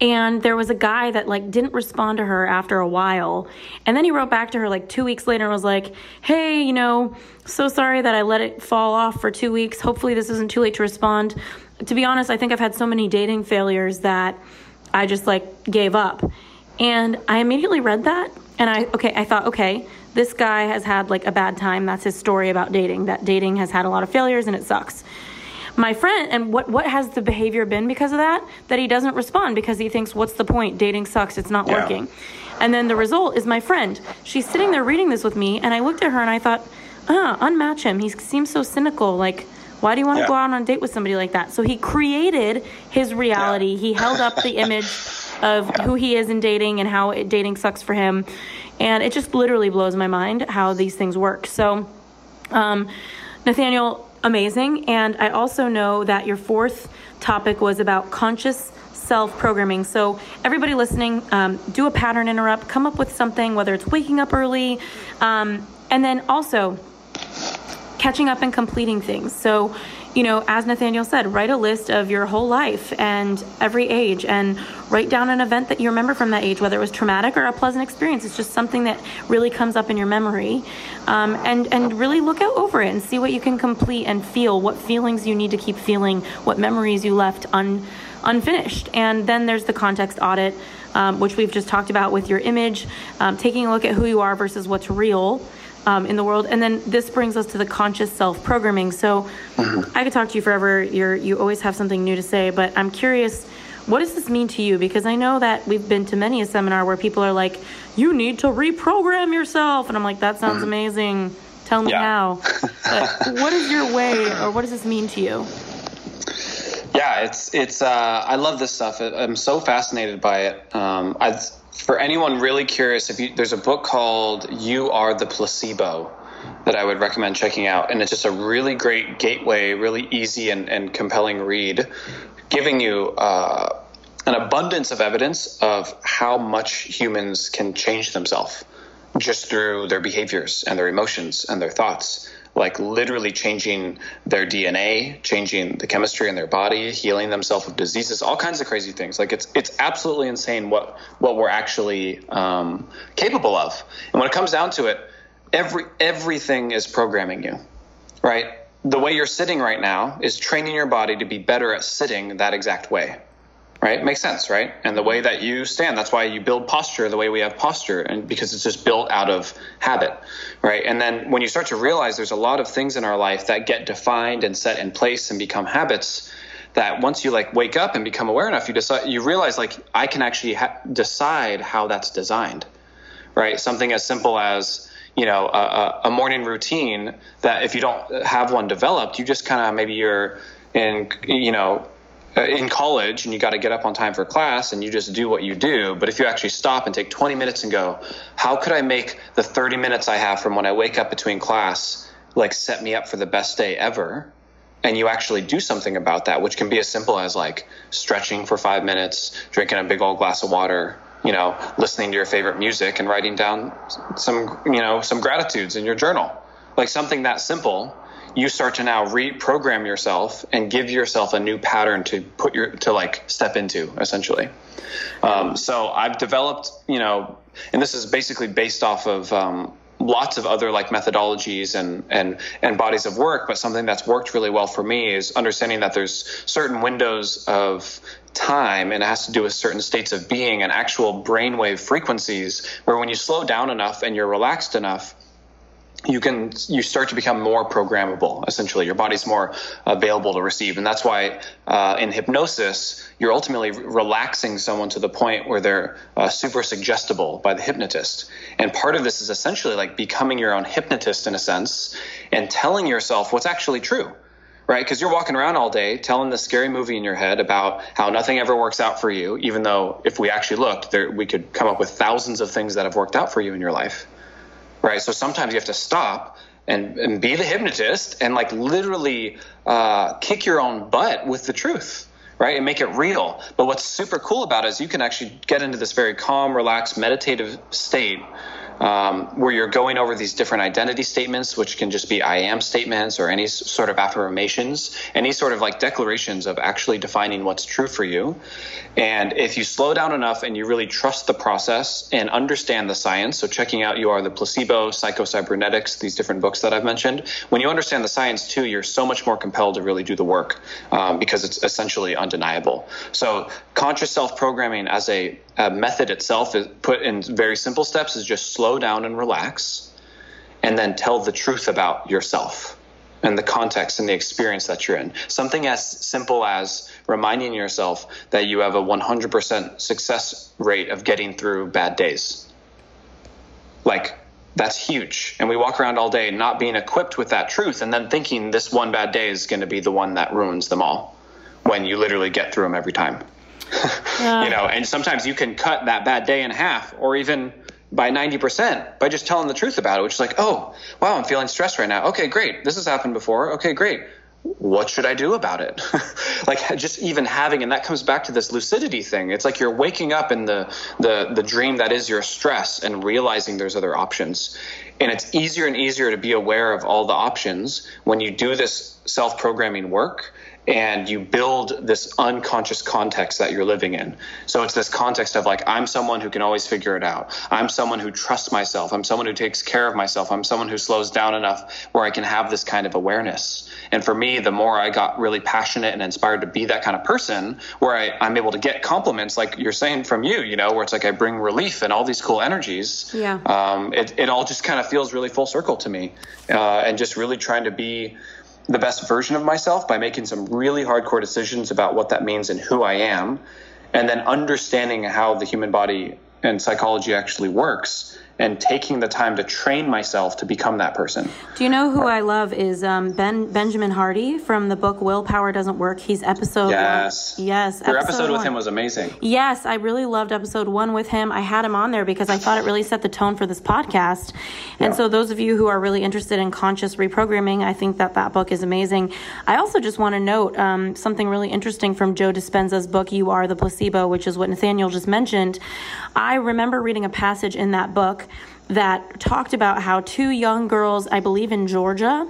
and there was a guy that like didn't respond to her after a while and then he wrote back to her like two weeks later and was like hey you know so sorry that i let it fall off for two weeks hopefully this isn't too late to respond to be honest i think i've had so many dating failures that i just like gave up and i immediately read that and I okay, I thought, okay, this guy has had like a bad time. That's his story about dating. That dating has had a lot of failures and it sucks. My friend, and what what has the behavior been because of that? That he doesn't respond because he thinks, what's the point? Dating sucks. It's not Yeah. working. And then the result is my friend. She's sitting there reading this with me, and I looked at her and I thought, ah, unmatch him. He seems so cynical. Like, why do you want to go out on a date with somebody like that? So he created his reality. He held up the image of who he is in dating and how it, dating sucks for him. And it just literally blows my mind how these things work. So, um, Nathaniel, amazing. And I also know that your fourth topic was about conscious self programming. So, everybody listening, um, do a pattern interrupt, come up with something, whether it's waking up early, um, and then also catching up and completing things. So, you know, as Nathaniel said, write a list of your whole life and every age and write down an event that you remember from that age, whether it was traumatic or a pleasant experience. It's just something that really comes up in your memory. Um, and, and really look out over it and see what you can complete and feel, what feelings you need to keep feeling, what memories you left un, unfinished. And then there's the context audit, um, which we've just talked about with your image, um, taking a look at who you are versus what's real um, in the world. And then this brings us to the conscious self programming. So I could talk to you forever. You're you always have something new to say, but I'm curious. What does this mean to you? Because I know that we've been to many a seminar where people are like, "You need to reprogram yourself," and I'm like, "That sounds amazing. Tell me Yeah. how." But what is your way, or what does this mean to you? Yeah, it's it's. Uh, I love this stuff. I'm so fascinated by it. Um, I, for anyone really curious, if you, there's a book called "You Are the Placebo" that I would recommend checking out, and it's just a really great gateway, really easy and, and compelling read, giving you uh, an abundance of evidence of how much humans can change themselves just through their behaviors and their emotions and their thoughts like literally changing their DNA, changing the chemistry in their body, healing themselves of diseases, all kinds of crazy things. Like it's it's absolutely insane what what we're actually um, capable of. And when it comes down to it, every everything is programming you, right? The way you're sitting right now is training your body to be better at sitting that exact way right? Makes sense, right? And the way that you stand, that's why you build posture the way we have posture, and because it's just built out of habit, right? And then when you start to realize there's a lot of things in our life that get defined and set in place and become habits, that once you like wake up and become aware enough, you decide, you realize like I can actually ha- decide how that's designed, right? Something as simple as you know a, a- morning routine that if you don't have one developed, you just kind of maybe you're in you know Uh, in college and you got to get up on time for class and you just do what you do. But if you actually stop and take 20 minutes and go, how could I make the 30 minutes I have from when I wake up between class like set me up for the best day ever? And you actually do something about that, which can be as simple as like stretching for five minutes, drinking a big old glass of water, you know, listening to your favorite music and writing down some, you know, some gratitudes in your journal. Like something that simple you start to now reprogram yourself and give yourself a new pattern to put your to like step into essentially. Um, so i've developed you know and this is basically based off of um, lots of other like methodologies and and and bodies of work but something that's worked really well for me is understanding that there's certain windows of time and it has to do with certain states of being and actual brainwave frequencies where when you slow down enough and you're relaxed enough you can you start to become more programmable essentially. Your body's more available to receive. And that's why uh, in hypnosis you're ultimately relaxing someone to the point where they're uh, super suggestible by the hypnotist. And part of this is essentially like becoming your own hypnotist in a sense and telling yourself what's actually true right? Because you're walking around all day telling this scary movie in your head about how nothing ever works out for you, even though if we actually looked, there, we could come up with thousands of things that have worked out for you in your life, right? So sometimes you have to stop and, and be the hypnotist and like literally uh, kick your own butt with the truth. Right, and make it real. But what's super cool about it is you can actually get into this very calm, relaxed, meditative state um, where you're going over these different identity statements, which can just be I am statements or any sort of affirmations, any sort of like declarations of actually defining what's true for you. And if you slow down enough and you really trust the process and understand the science, so checking out You Are the Placebo, Psycho-Cybernetics, these different books that I've mentioned, when you understand the science too, you're so much more compelled to really do the work um, because it's essentially undeniable. So conscious self programming as a, a method itself is put in very simple steps is just slow down and relax, and then tell the truth about yourself and the context and the experience that you're in. Something as simple as reminding yourself that you have a 100% success rate of getting through bad days. Like, that's huge. And we walk around all day not being equipped with that truth and then thinking this one bad day is going to be the one that ruins them all when you literally get through them every time. Yeah. you know, and sometimes you can cut that bad day in half or even by 90% by just telling the truth about it, which is like, oh, wow, I'm feeling stressed right now. Okay, great. This has happened before. Okay, great what should I do about it? like just even having, and that comes back to this lucidity thing. It's like you're waking up in the, the, the dream that is your stress and realizing there's other options. And it's easier and easier to be aware of all the options when you do this self programming work and you build this unconscious context that you're living in. So it's this context of like, I'm someone who can always figure it out. I'm someone who trusts myself. I'm someone who takes care of myself. I'm someone who slows down enough where I can have this kind of awareness. And for me, the more I got really passionate and inspired to be that kind of person, where I, am able to get compliments, like you're saying from you, you know, where it's like I bring relief and all these cool energies. Yeah. Um, it, it all just kind of feels really full circle to me. Uh, and just really trying to be the best version of myself by making some really hardcore decisions about what that means and who I am, and then understanding how the human body and psychology actually works and taking the time to train myself to become that person. Do you know who I love is um, Ben Benjamin Hardy from the book Willpower Doesn't Work. He's episode yes, one. yes. Your episode, episode with him was amazing. Yes, I really loved episode one with him. I had him on there because I thought it really set the tone for this podcast. And yeah. so those of you who are really interested in conscious reprogramming, I think that that book is amazing. I also just want to note um, something really interesting from Joe Dispenza's book You Are the Placebo, which is what Nathaniel just mentioned. I remember reading a passage in that book that talked about how two young girls, I believe in Georgia,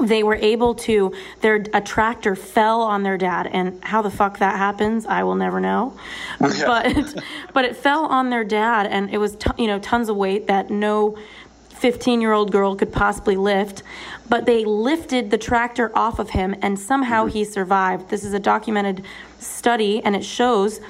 they were able to their a tractor fell on their dad. And how the fuck that happens i will never know. Yeah. but but it fell on their dad and it was t- you know tons of weight that no 15 year old girl could possibly lift. But they lifted the tractor off of him and somehow he survived. This is a documented study and it shows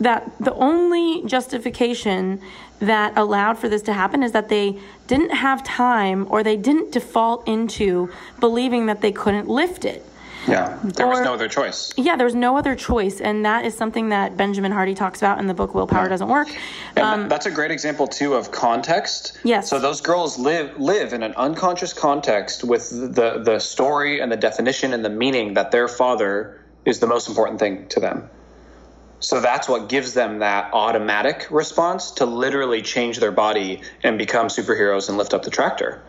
that the only justification that allowed for this to happen is that they didn't have time or they didn't default into believing that they couldn't lift it. Yeah, there or, was no other choice. Yeah, there was no other choice, and that is something that Benjamin Hardy talks about in the book "Willpower yeah. Doesn't Work." Um, that's a great example too of context. Yes. So those girls live live in an unconscious context with the the story and the definition and the meaning that their father is the most important thing to them. So that's what gives them that automatic response to literally change their body and become superheroes and lift up the tractor.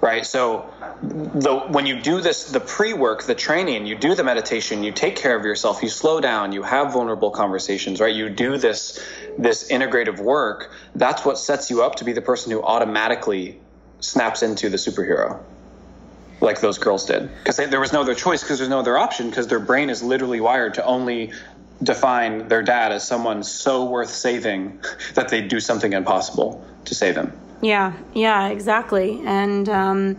Right? So the when you do this the pre-work, the training, you do the meditation, you take care of yourself, you slow down, you have vulnerable conversations, right? You do this this integrative work, that's what sets you up to be the person who automatically snaps into the superhero like those girls did because there was no other choice because there's no other option because their brain is literally wired to only define their dad as someone so worth saving that they'd do something impossible to save him. Yeah, yeah, exactly. And, um,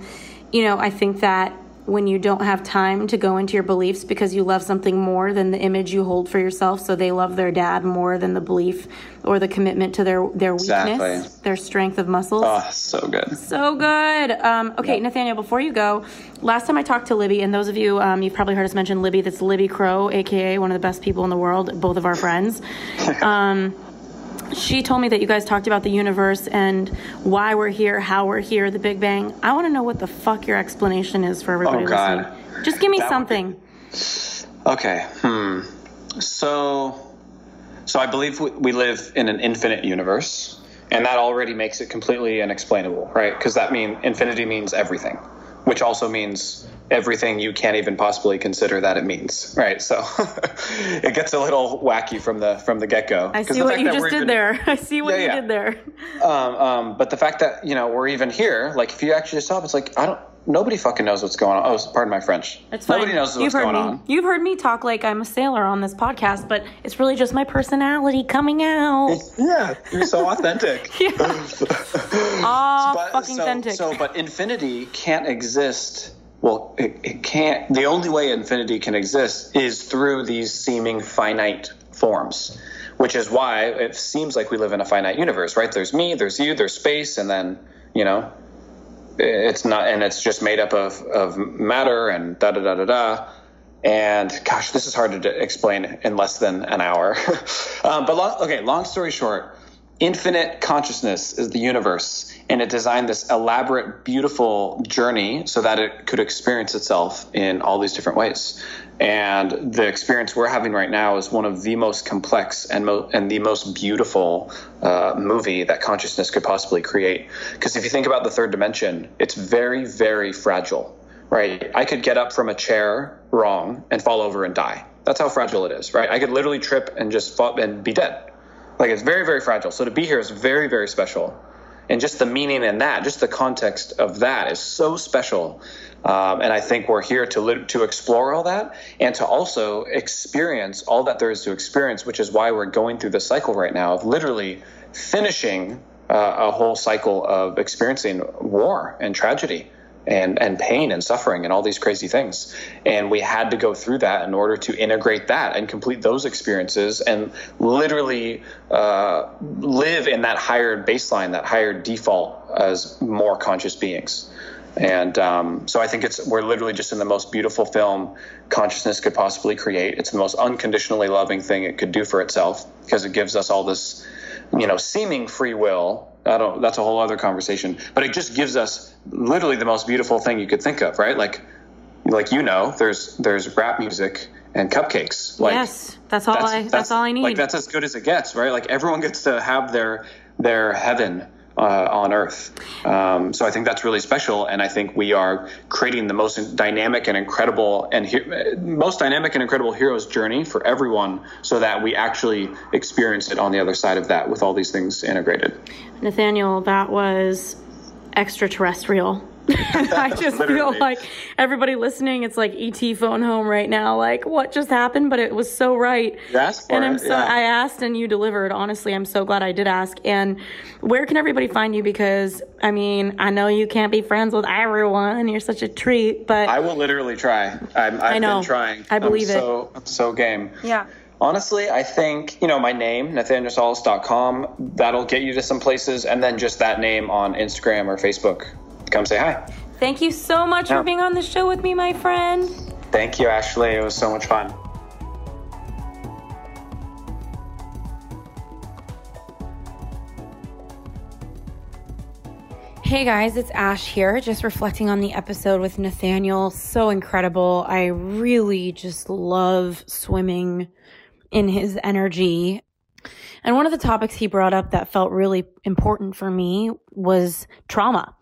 you know, I think that when you don't have time to go into your beliefs because you love something more than the image you hold for yourself. So they love their dad more than the belief or the commitment to their their weakness, exactly. their strength of muscles. Oh, so good. So good. Um, okay, Nathaniel, before you go, last time I talked to Libby, and those of you, um, you've probably heard us mention Libby. That's Libby Crow, aka one of the best people in the world, both of our friends. Um, she told me that you guys talked about the universe and why we're here, how we're here, the Big Bang. I want to know what the fuck your explanation is for everybody oh, God. listening. Just give me that something. Be... Okay. Hmm. So, so I believe we live in an infinite universe, and that already makes it completely unexplainable, right? Because that mean infinity means everything, which also means everything you can't even possibly consider that it means right? So it gets a little wacky from the from the get-go. I see what you just did even, there. I see what yeah, you yeah. did there. Um, um, but the fact that you know we're even here like if you actually stop it's like i don't nobody fucking knows what's going on. Oh pardon my french. It's nobody fine. knows what's going me. on. You've heard me talk like i'm a sailor on this podcast but it's really just my personality coming out. Yeah you're so authentic. Yeah. oh, fucking so, authentic. so but infinity can't exist well, it, it can't. The only way infinity can exist is through these seeming finite forms, which is why it seems like we live in a finite universe, right? There's me, there's you, there's space, and then you know, it's not, and it's just made up of of matter and da da da da da. And gosh, this is hard to explain in less than an hour. um, but long, okay, long story short, infinite consciousness is the universe and it designed this elaborate beautiful journey so that it could experience itself in all these different ways. And the experience we're having right now is one of the most complex and, mo- and the most beautiful uh, movie that consciousness could possibly create. Because if you think about the third dimension it's very very fragile right? I could get up from a chair wrong and fall over and die. That's how fragile it is right? I could literally trip and just fall and be dead. Like it's very, very fragile. So to be here is very, very special. And just the meaning in that, just the context of that is so special. Um, and I think we're here to to explore all that and to also experience all that there is to experience, which is why we're going through the cycle right now of literally finishing uh, a whole cycle of experiencing war and tragedy and and pain and suffering and all these crazy things and we had to go through that in order to integrate that and complete those experiences and literally uh, live in that higher baseline that higher default as more conscious beings and um, so I think it's we're literally just in the most beautiful film consciousness could possibly create. It's the most unconditionally loving thing it could do for itself because it gives us all this, you know, seeming free will I don't. That's a whole other conversation. But it just gives us literally the most beautiful thing you could think of, right? Like, like you know, there's there's rap music and cupcakes. Like, yes, that's all that's, I. That's, that's, all I need. Like that's as good as it gets, right? Like everyone gets to have their their heaven uh, on Earth. Um, so I think that's really special, and I think we are creating the most dynamic and incredible and he- most dynamic and incredible hero's journey for everyone, so that we actually experience it on the other side of that with all these things integrated. Nathaniel, that was extraterrestrial. I just feel like everybody listening, it's like ET phone home right now. Like, what just happened? But it was so right. Yes, and I'm it, so yeah. I asked and you delivered. Honestly, I'm so glad I did ask. And where can everybody find you? Because I mean, I know you can't be friends with everyone. You're such a treat, but I will literally try. I'm, I've I know. been trying. I believe I'm it. So, I'm so game. Yeah. Honestly, I think, you know, my name, nathanielsalas.com, that'll get you to some places. And then just that name on Instagram or Facebook. Come say hi. Thank you so much yeah. for being on the show with me, my friend. Thank you, Ashley. It was so much fun. Hey guys, it's Ash here, just reflecting on the episode with Nathaniel. So incredible. I really just love swimming in his energy. And one of the topics he brought up that felt really important for me was trauma.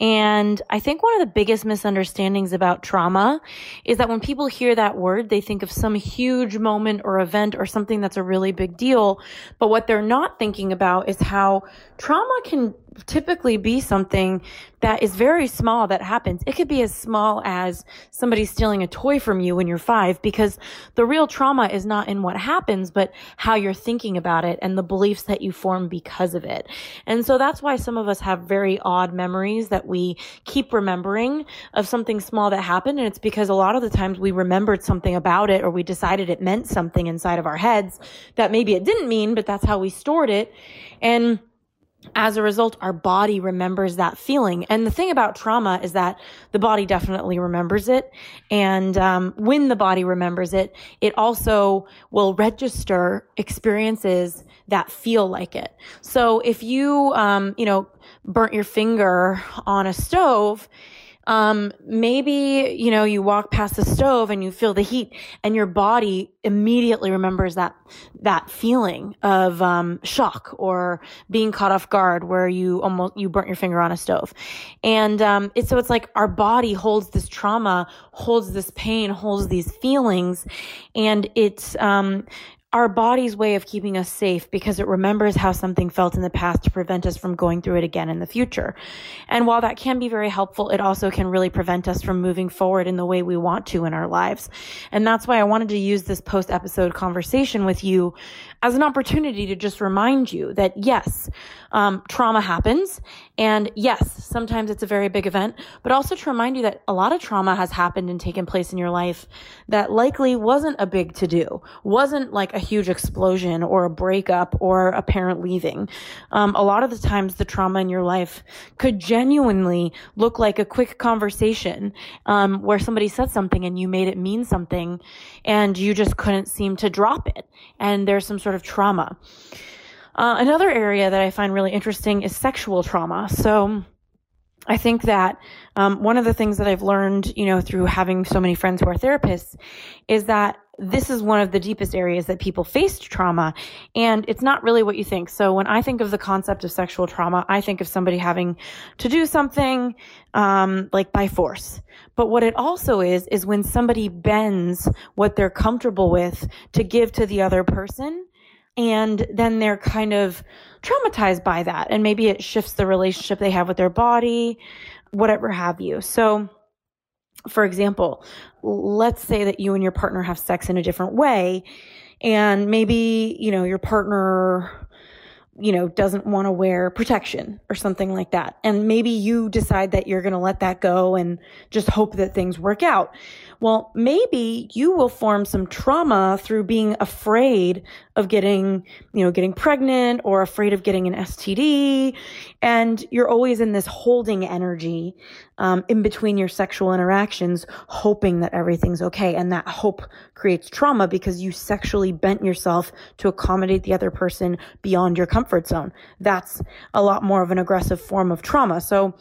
And I think one of the biggest misunderstandings about trauma is that when people hear that word, they think of some huge moment or event or something that's a really big deal. But what they're not thinking about is how trauma can typically be something that is very small that happens. It could be as small as somebody stealing a toy from you when you're five because the real trauma is not in what happens, but how you're thinking about it and the beliefs that you form because of it. And so that's why some of us have very odd memories that we keep remembering of something small that happened. And it's because a lot of the times we remembered something about it or we decided it meant something inside of our heads that maybe it didn't mean, but that's how we stored it. And as a result, our body remembers that feeling. And the thing about trauma is that the body definitely remembers it. And um, when the body remembers it, it also will register experiences that feel like it. So if you, um, you know, burnt your finger on a stove, um, maybe, you know, you walk past the stove and you feel the heat and your body immediately remembers that, that feeling of, um, shock or being caught off guard where you almost, you burnt your finger on a stove. And, um, it's, so it's like our body holds this trauma, holds this pain, holds these feelings. And it's, um, our body's way of keeping us safe because it remembers how something felt in the past to prevent us from going through it again in the future. And while that can be very helpful, it also can really prevent us from moving forward in the way we want to in our lives. And that's why I wanted to use this post episode conversation with you as an opportunity to just remind you that yes, um, trauma happens. And yes, sometimes it's a very big event, but also to remind you that a lot of trauma has happened and taken place in your life that likely wasn't a big to do, wasn't like a huge explosion or a breakup or a parent leaving. Um, a lot of the times the trauma in your life could genuinely look like a quick conversation um, where somebody said something and you made it mean something and you just couldn't seem to drop it. And there's some sort of trauma. Uh, another area that I find really interesting is sexual trauma. So, I think that um, one of the things that I've learned, you know, through having so many friends who are therapists, is that this is one of the deepest areas that people face trauma, and it's not really what you think. So when I think of the concept of sexual trauma, I think of somebody having to do something um, like by force. But what it also is is when somebody bends what they're comfortable with to give to the other person and then they're kind of traumatized by that and maybe it shifts the relationship they have with their body whatever have you so for example let's say that you and your partner have sex in a different way and maybe you know your partner you know, doesn't want to wear protection or something like that. And maybe you decide that you're going to let that go and just hope that things work out. Well, maybe you will form some trauma through being afraid of getting, you know, getting pregnant or afraid of getting an STD. And you're always in this holding energy um, in between your sexual interactions, hoping that everything's okay. And that hope creates trauma because you sexually bent yourself to accommodate the other person beyond your comfort zone. That's a lot more of an aggressive form of trauma. So,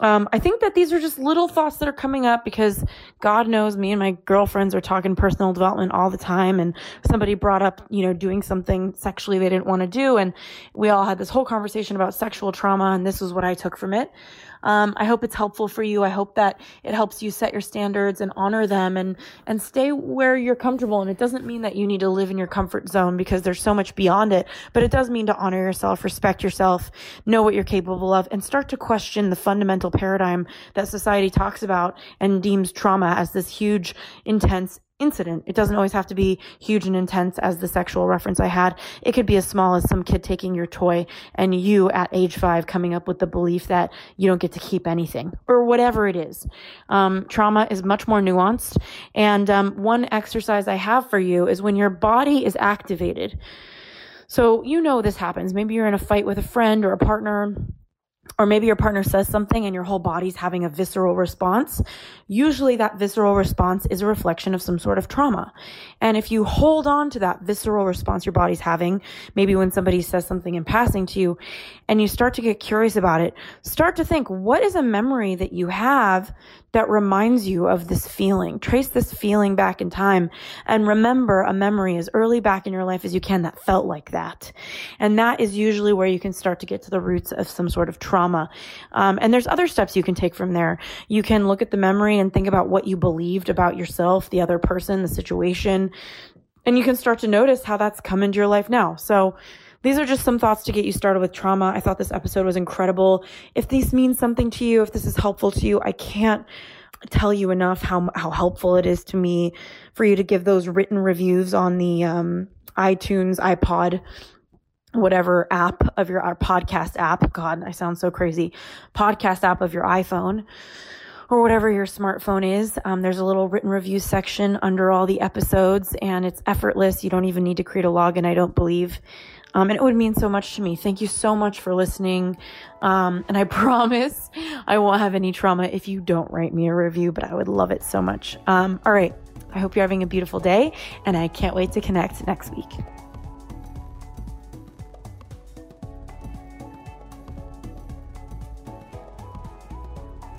um, I think that these are just little thoughts that are coming up because God knows me and my girlfriends are talking personal development all the time. And somebody brought up, you know, doing something sexually they didn't want to do. And we all had this whole conversation about sexual trauma. And this is what I took from it. Um, I hope it's helpful for you. I hope that it helps you set your standards and honor them and, and stay where you're comfortable. And it doesn't mean that you need to live in your comfort zone because there's so much beyond it, but it does mean to honor yourself, respect yourself, know what you're capable of, and start to question the fundamental paradigm that society talks about and deems trauma as this huge, intense incident. It doesn't always have to be huge and intense as the sexual reference I had. It could be as small as some kid taking your toy and you at age five coming up with the belief that you don't get to keep anything or whatever it is. Um, trauma is much more nuanced. And um, one exercise I have for you is when your body is activated. So you know this happens. Maybe you're in a fight with a friend or a partner or maybe your partner says something and your whole body's having a visceral response. Usually that visceral response is a reflection of some sort of trauma. And if you hold on to that visceral response your body's having, maybe when somebody says something in passing to you and you start to get curious about it, start to think, what is a memory that you have that reminds you of this feeling. Trace this feeling back in time and remember a memory as early back in your life as you can that felt like that. And that is usually where you can start to get to the roots of some sort of trauma. Um, and there's other steps you can take from there. You can look at the memory and think about what you believed about yourself, the other person, the situation. And you can start to notice how that's come into your life now. So, these are just some thoughts to get you started with trauma. I thought this episode was incredible. If these mean something to you, if this is helpful to you, I can't tell you enough how how helpful it is to me for you to give those written reviews on the um, iTunes, iPod, whatever app of your our podcast app. God, I sound so crazy. Podcast app of your iPhone or whatever your smartphone is. Um, there's a little written review section under all the episodes, and it's effortless. You don't even need to create a login, I don't believe. Um, and it would mean so much to me. Thank you so much for listening. Um, and I promise I won't have any trauma if you don't write me a review, but I would love it so much. Um, all right. I hope you're having a beautiful day, and I can't wait to connect next week.